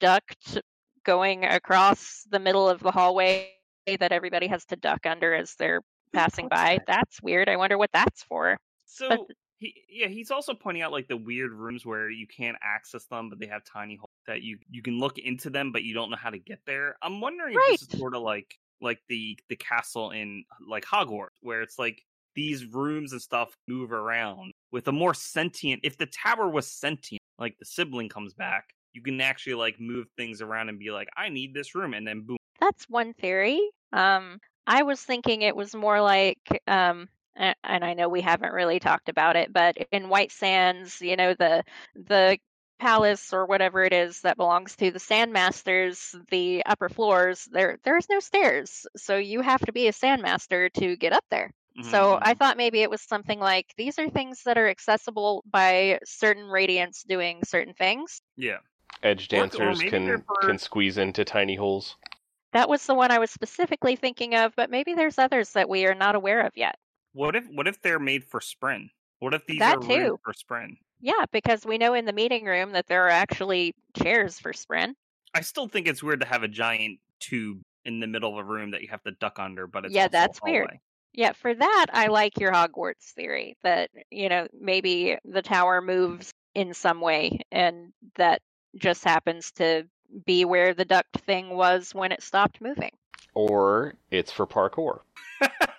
duct going across the middle of the hallway that everybody has to duck under as they're passing by. That's weird. I wonder what that's for. So But- he yeah, he's also pointing out like the weird rooms where you can't access them, but they have tiny holes that you you can look into them, but you don't know how to get there. I'm wondering if this is sort of like like the the castle in like Hogwarts, where it's like these rooms and stuff move around with a more sentient. If the tower was sentient, like the sibling comes back, you can actually like move things around and be like, I need this room, and then boom. That's one theory. Um, I was thinking it was more like, um, and I know we haven't really talked about it, but in White Sands, you know, the the palace or whatever it is that belongs to the Sandmasters, the upper floors, there there's no stairs, so you have to be a Sandmaster to get up there. So Mhm, I mhm. thought maybe it was something like these are things that are accessible by certain radiants doing certain things. yeah. Edge Or- or dancers can for- can squeeze into tiny holes. That was the one I was specifically thinking of, but maybe there's others that we are not aware of yet. What if what if they're made for spren? What if these That are rooms too. for Spren? Yeah, because we know in the meeting room that there are actually chairs for spren. I still think it's weird to have a giant tube in the middle of a room that you have to duck under, but it's Yeah, that's weird. Yeah, for that, I like your Hogwarts theory that, you know, maybe the tower moves in some way and that just happens to be where the duct thing was when it stopped moving. Or it's for parkour.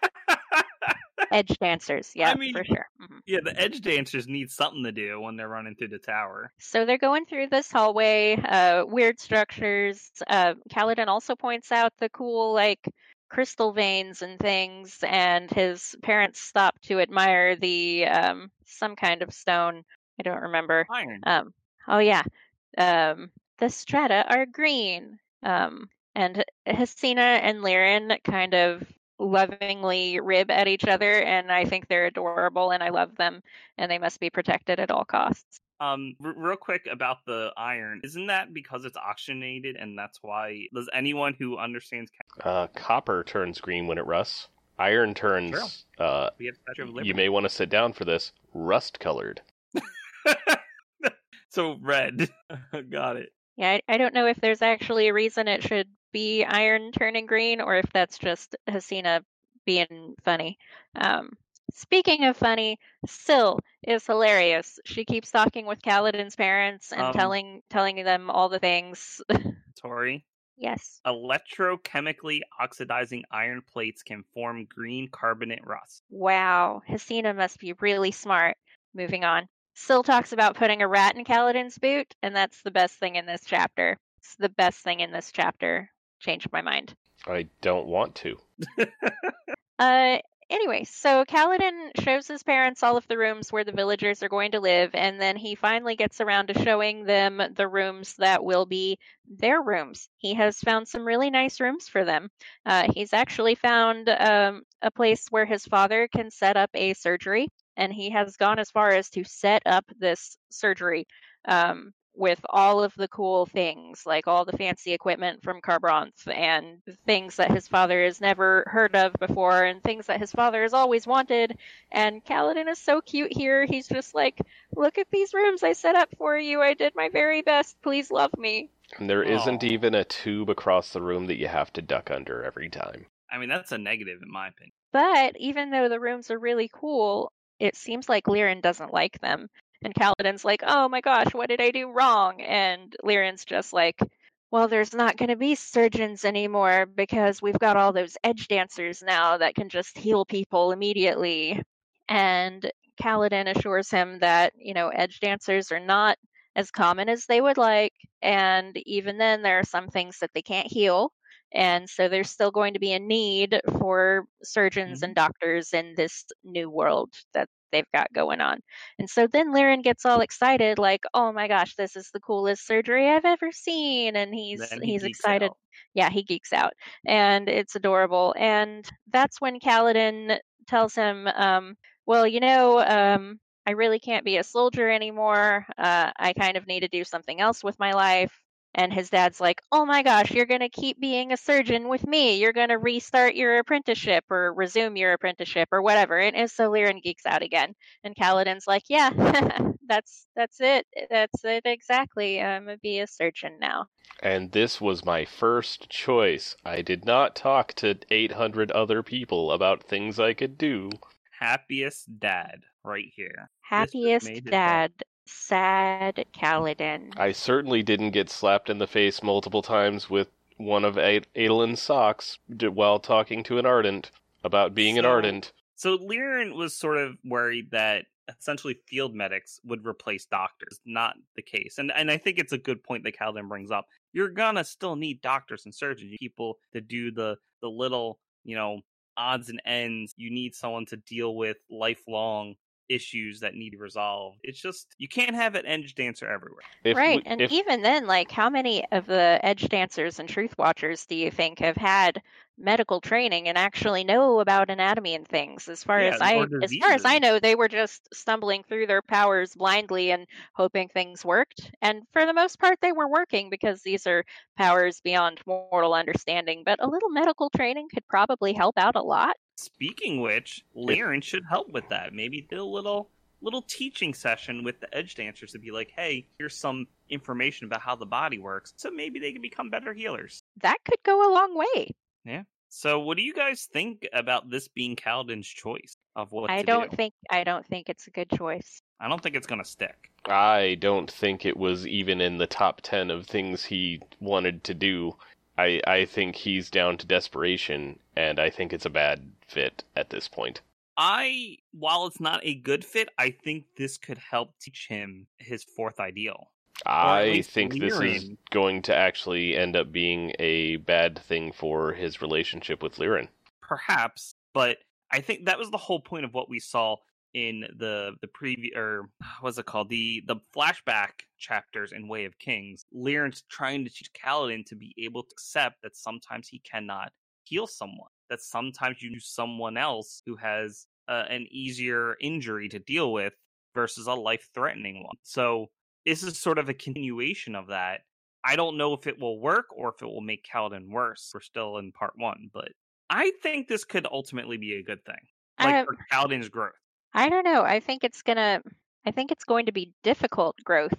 Edge dancers, yeah, mean- for sure. Mhm. yeah, the edge dancers need something to do when they're running through the tower. So they're going through this hallway, uh, weird structures. Uh, Kaladin also points out the cool, like, crystal veins and things, and his parents stop to admire the um, some kind of stone. I don't remember. Iron. Um, oh yeah, um, the strata are green. Um, and Hesina and Lirin kind of lovingly rib at each other, and I think they're adorable, and I love them, and they must be protected at all costs. Um, r- real quick about the iron, isn't that because it's oxygenated and that's why? Does anyone who understands? Uh, copper turns green when it rusts. Iron turns. Uh, We have Statue of you may want to sit down for this. Rust colored. so red. Got it. Yeah, I, I don't know if there's actually a reason it should be iron turning green or if that's just Hesina being funny. Um, speaking of funny, Syl is hilarious. She keeps talking with Kaladin's parents and Um, telling telling them all the things. Tori. yes. Electrochemically oxidizing iron plates can form green carbonate rust. Wow, Hesina must be really smart. Moving on. Syl talks about putting a rat in Kaladin's boot, and that's the best thing in this chapter. It's the best thing in this chapter. Changed my mind. I don't want to. Uh, anyway, so Kaladin shows his parents all of the rooms where the villagers are going to live, and then he finally gets around to showing them the rooms that will be their rooms. He has found some really nice rooms for them. Uh, he's actually found um, a place where his father can set up a surgery, and he has gone as far as to set up this surgery. Um, with all of the cool things, like all the fancy equipment from Kharbranth and things that his father has never heard of before and things that his father has always wanted. And Kaladin is so cute here. He's just like, look at these rooms I set up for you. I did my very best. Please love me. And there isn't even a tube across the room that you have to duck under every time. I mean, that's a negative in my opinion. But even though the rooms are really cool, it seems like Lirin doesn't like them. And Kaladin's like, oh my gosh, what did I do wrong? And Lirin's just like, well, there's not going to be surgeons anymore because we've got all those edge dancers now that can just heal people immediately. And Kaladin assures him that, you know, edge dancers are not as common as they would like. And even then, there are some things that they can't heal. And so there's still going to be a need for surgeons Mhm. and doctors in this new world that they've got going on. And so then Lirin gets all excited, like, oh my gosh, this is the coolest surgery I've ever seen. And he's he he's excited. out. Yeah, he geeks out. And it's adorable. And that's when Kaladin tells him, um, well, you know, um, I really can't be a soldier anymore. Uh, I kind of need to do something else with my life. And his dad's like, oh my gosh, you're going to keep being a surgeon with me. You're going to restart your apprenticeship or resume your apprenticeship or whatever. And, and so Lirin geeks out again. And Kaladin's like, yeah, that's that's it. That's it exactly. I'm going to be a surgeon now. And this was my first choice. I did not talk to 800 other people about things I could do. Happiest dad right here. Happiest made his day. dad, sad Kaladin. I certainly didn't get slapped in the face multiple times with one of Ad- Adolin's socks d- while talking to an Ardent about being an Ardent. So Lirin was sort of worried that essentially field medics would replace doctors. Not the case. And and I think it's a good point that Calvin brings up. You're gonna still need doctors and surgeons, people to do the the little, you know, odds and ends. You need someone to deal with lifelong issues that need to resolved. It's just you can't have an edge dancer everywhere. If right. we- and if- even then, like, how many of the edge dancers and truth watchers do you think have had medical training and actually know about anatomy and things? As far Yeah, as I, as far as I know, they were just stumbling through their powers blindly and hoping things worked. And for the most part, they were working because these are powers beyond mortal understanding. But a little medical training could probably help out a lot. Speaking which, Lirin should help with that. Maybe do a little little teaching session with the edge dancers to be like, hey, here's some information about how the body works. So maybe they can become better healers. That could go a long way. Yeah. So what do you guys think about this being Kaladin's choice of what I to don't do? think I don't think it's a good choice. I don't think it's gonna stick. I don't think it was even in the top 10 of things he wanted to do. I, I think he's down to desperation, and I think it's a bad fit at this point. I while it's not a good fit, I think this could help teach him his fourth ideal. I think this is going to actually end up being a bad thing for his relationship with Lirin. perhaps but i think that was the whole point of what we saw in the the preview or what's it called the the flashback chapters in way of kings Lirin's trying to teach Kaladin to be able to accept that sometimes he cannot heal someone that sometimes you use someone else who has uh, an easier injury to deal with versus a life threatening one so this is sort of a continuation of that I don't know if it will work or if it will make Kaladin worse. We're still in part one, but I think this could ultimately be a good thing, like I- for Kaladin's growth. I don't know. I think it's gonna. I think it's going to be difficult growth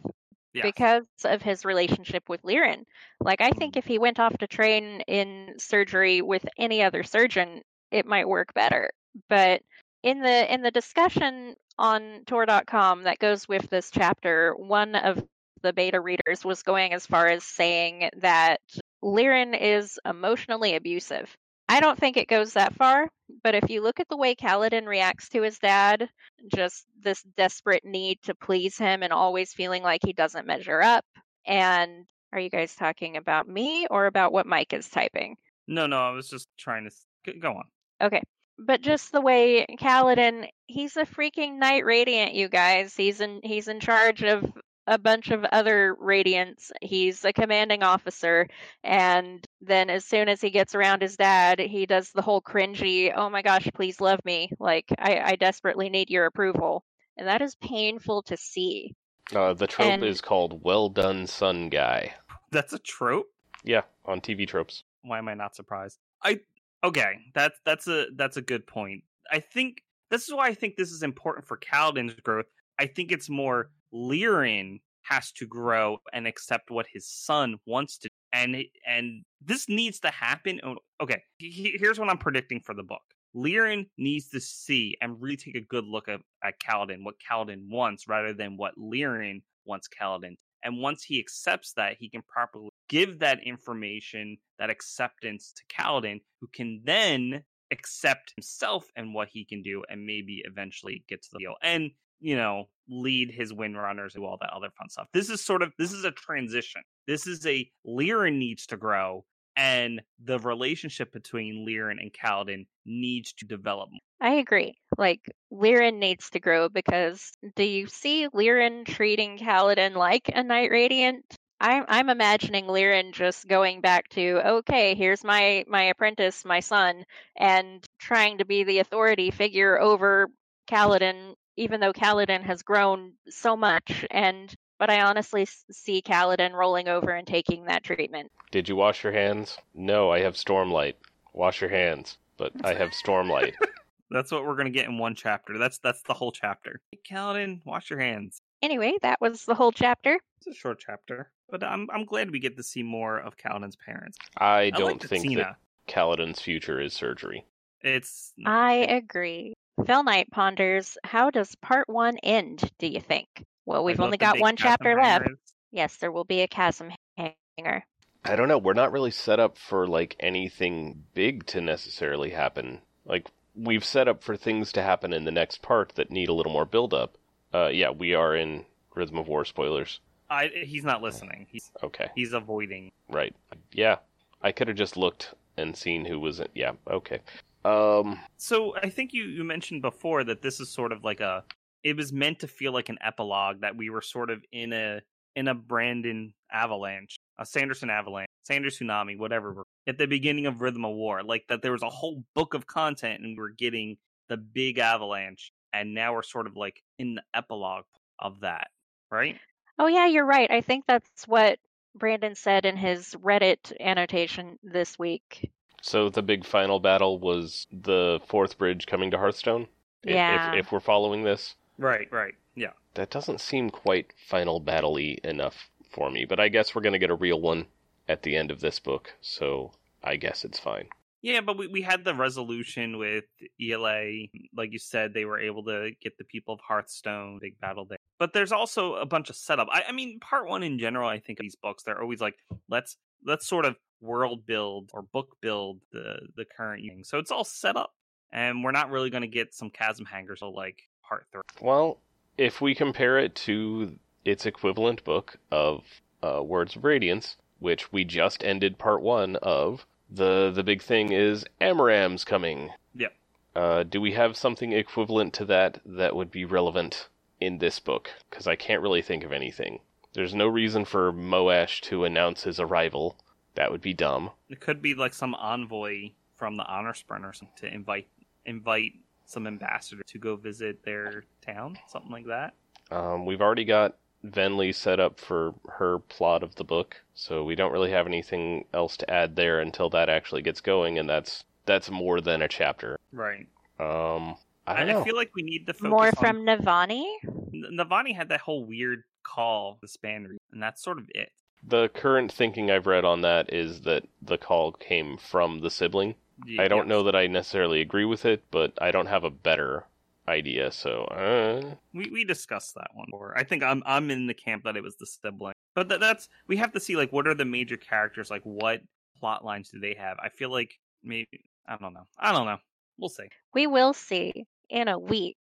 Yes. because of his relationship with Lirin. Like, I think mm-hmm. if he went off to train in surgery with any other surgeon, it might work better. But in the in the discussion on Tor.com that goes with this chapter, one of the beta readers was going as far as saying that Lirin is emotionally abusive. I don't think it goes that far, but if you look at the way Kaladin reacts to his dad, just this desperate need to please him and always feeling like he doesn't measure up. And are you guys talking about me or about what Mike is typing? no, no, I was just trying to go on. Okay. But just the way Kaladin, he's a freaking Knight Radiant, you guys. He's in he's in charge of a bunch of other Radiants. He's a commanding officer, and then as soon as he gets around his dad, he does the whole cringy, "Oh my gosh, please love me!" Like I, I desperately need your approval, and that is painful to see. Uh, the trope And- is called Well Done Son Guy. That's a trope. Yeah, on TV tropes. Why am I not surprised? I okay. That's that's a that's a good point. I think this is why I think this is important for Kaladin's growth. I think it's more Lirin has to grow and accept what his son wants to, and and this needs to happen. Okay, he- he- here's what I'm predicting for the book. Lirin needs to see and really take a good look at, at Kaladin, what Kaladin wants, rather than what Lirin wants Kaladin. And once he accepts that, he can properly give that information, that acceptance to Kaladin, who can then accept himself and what he can do, and maybe eventually get to the deal. And you know, lead his wind runners do all that other fun stuff. This is sort of this is a transition. This is a Lirin needs to grow, and the relationship between Lirin and Kaladin needs to develop. I agree. Like Lirin needs to grow because do you see Lirin treating Kaladin like a Knight Radiant? I'm I'm imagining Lirin just going back to okay, here's my my apprentice, my son, and trying to be the authority figure over Kaladin, even though Kaladin has grown so much. And but I honestly see Kaladin rolling over and taking that treatment. Did you wash your hands? No, I have Stormlight. Wash your hands. But I have Stormlight. That's what we're gonna get in one chapter. That's that's the whole chapter. Hey, Kaladin, wash your hands. Anyway, that was the whole chapter. It's a short chapter, but I'm I'm glad we get to see more of Kaladin's parents. I don't I think Tina. that Kaladin's future is surgery. It's I agree. Fell Knight ponders, how does part one end, do you think? Well, we've like only got one chasm chapter left. Yes, there will be a chasm hanger. I don't know. We're not really set up for like anything big to necessarily happen. Like we've set up for things to happen in the next part that need a little more build up. Uh, yeah, we are in Rhythm of War spoilers. I he's not listening. He's Okay, he's avoiding. right. Yeah, I could have just looked and seen who was in. Yeah, okay. Um, So I think you you mentioned before that this is sort of like a. It was meant to feel like an epilogue that we were sort of in a in a Brandon avalanche, a Sanderson avalanche, Sanders tsunami, whatever. At the beginning of Rhythm of War, like that, there was a whole book of content, and we're getting the big avalanche, and now we're sort of like in the epilogue of that, right? Oh, yeah, you're right. I think that's what Brandon said in his Reddit annotation this week. So the big final battle was the fourth bridge coming to Hearthstone. Yeah. If, if we're following this, Right, right, yeah. that doesn't seem quite final battle-y enough for me. But I guess we're gonna get a real one at the end of this book, so I guess it's fine. Yeah, but we, we had the resolution with ELA. Like you said, they were able to get the people of Hearthstone, big battle there. But there's also a bunch of setup. I, I mean, part one in general, I think of these books, they're always like, let's let's sort of world build or book build the the current thing. So it's all set up. And we're not really gonna get some chasm hangers till like part three. Well, if we compare it to its equivalent book of uh, Words of Radiance, which we just ended part one of, the the big thing is Amaram's coming. Yep. Uh, do we have something equivalent to that that would be relevant in this book? Because I can't really think of anything. There's no reason for Moash to announce his arrival. That would be dumb. It could be like some envoy from the honorspren or something to invite invite some ambassador to go visit their town, something like that. Um, we've already got Venli set up for her plot of the book, so we don't really have anything else to add there until that actually gets going, and that's that's more than a chapter. Right. Um, I I, don't know. I feel like we need to focus More on- from Navani? N- Navani had that whole weird call, the spanreed, and that's sort of it. The current thinking I've read on that is that the call came from the sibling. I don't yes. know that I necessarily agree with it, but I don't have a better idea. So, uh, we we discussed that one. more. I think I'm I'm in the camp that it was the sibling, but that, that's we have to see like what are the major characters, like what plot lines do they have? I feel like maybe I don't know. I don't know. We'll see. We will see in a week.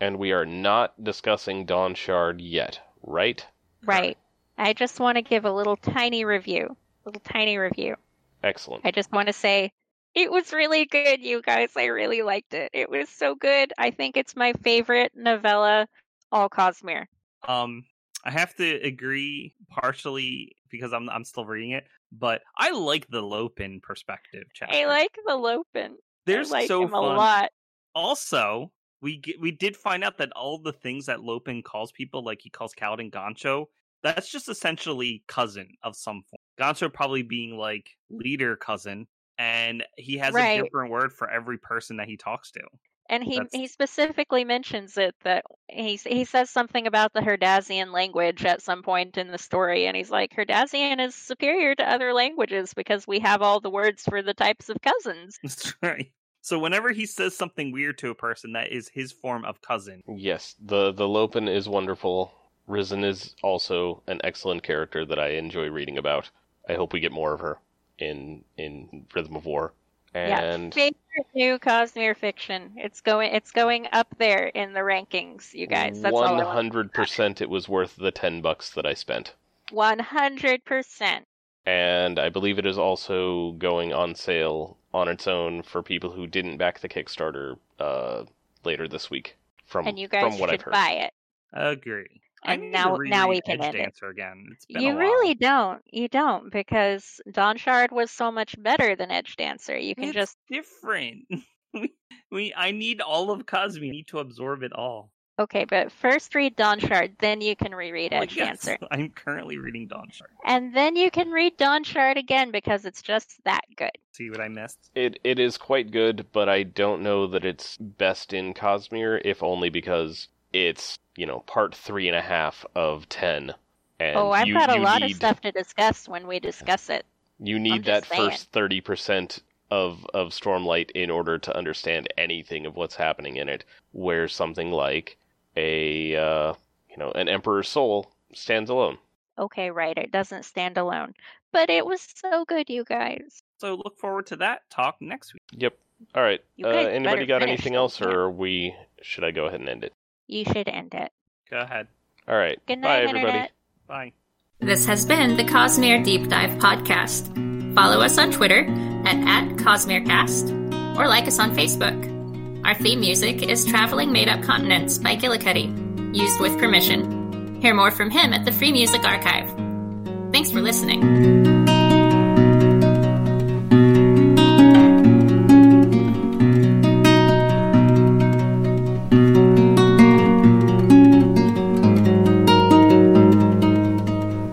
and we are not discussing Dawn Shard yet, right? Right. I just want to give a little tiny review. Little tiny review. Excellent. I just want to say it was really good, you guys. I really liked it. It was so good. I think it's my favorite novella, all Cosmere. Um, I have to agree partially because I'm I'm still reading it, but I like the Lopen perspective. Chapter. I like the Lopen. They're I like so him fun. a lot. Also, we get, we did find out that all the things that Lopen calls people, like he calls Kaladin Gancho, that's just essentially cousin of some form. Gancho probably being like leader cousin, and he has Right. a different word for every person that he talks to. And he That's- he specifically mentions it that he he says something about the Herdazian language at some point in the story, and he's like, Herdazian is superior to other languages because we have all the words for the types of cousins. That's right. So whenever he says something weird to a person, that is his form of cousin. Yes, the the Lopen is wonderful. Rysn is also an excellent character that I enjoy reading about. I hope we get more of her in in Rhythm of War. And yeah, favorite new Cosmere fiction. It's going. It's going up there in the rankings, you guys. That's hundred percent, it was worth the ten bucks that I spent. One hundred percent. And I believe it is also going on sale on its own for people who didn't back the Kickstarter uh, later this week. From And you guys from what should I've heard. now it. Agree. I And now- now we reread can Edge end it. Dancer again. It's been You really don't. You don't because Dawn Shard was so much better than Edge Dancer. You can it's just different. we, we, I need all of Cosmere. I need to absorb it all. okay, but first read Dawn Shard, then you can reread Well, oh, Edge yes, Dancer, I'm currently reading Dawn Shard. and then you can read Dawn Shard again because it's just that good. See what I missed? It it is quite good, but I don't know that it's best in Cosmere, if only because it's you know part three and a half of ten. And oh, I've you, got a lot need, of stuff to discuss when we discuss it. You need that saying. first thirty percent of of Stormlight in order to understand anything of what's happening in it. Where something like a uh, you know an Emperor's Soul stands alone. Okay, right. It doesn't stand alone, but it was so good, you guys. So look forward to that talk next week. Yep. All right. Uh, anybody got anything else, or now. are we should I go ahead and end it? You should end it. Go ahead. All right. Good Bye, night, everybody. Internet. Bye. This has been the Cosmere Deep Dive Podcast. Follow us on Twitter at, at CosmereCast or like us on Facebook. Our theme music is Traveling Made Up Continents by Gillicuddy, used with permission. Hear more from him at the Free Music Archive. Thanks for listening.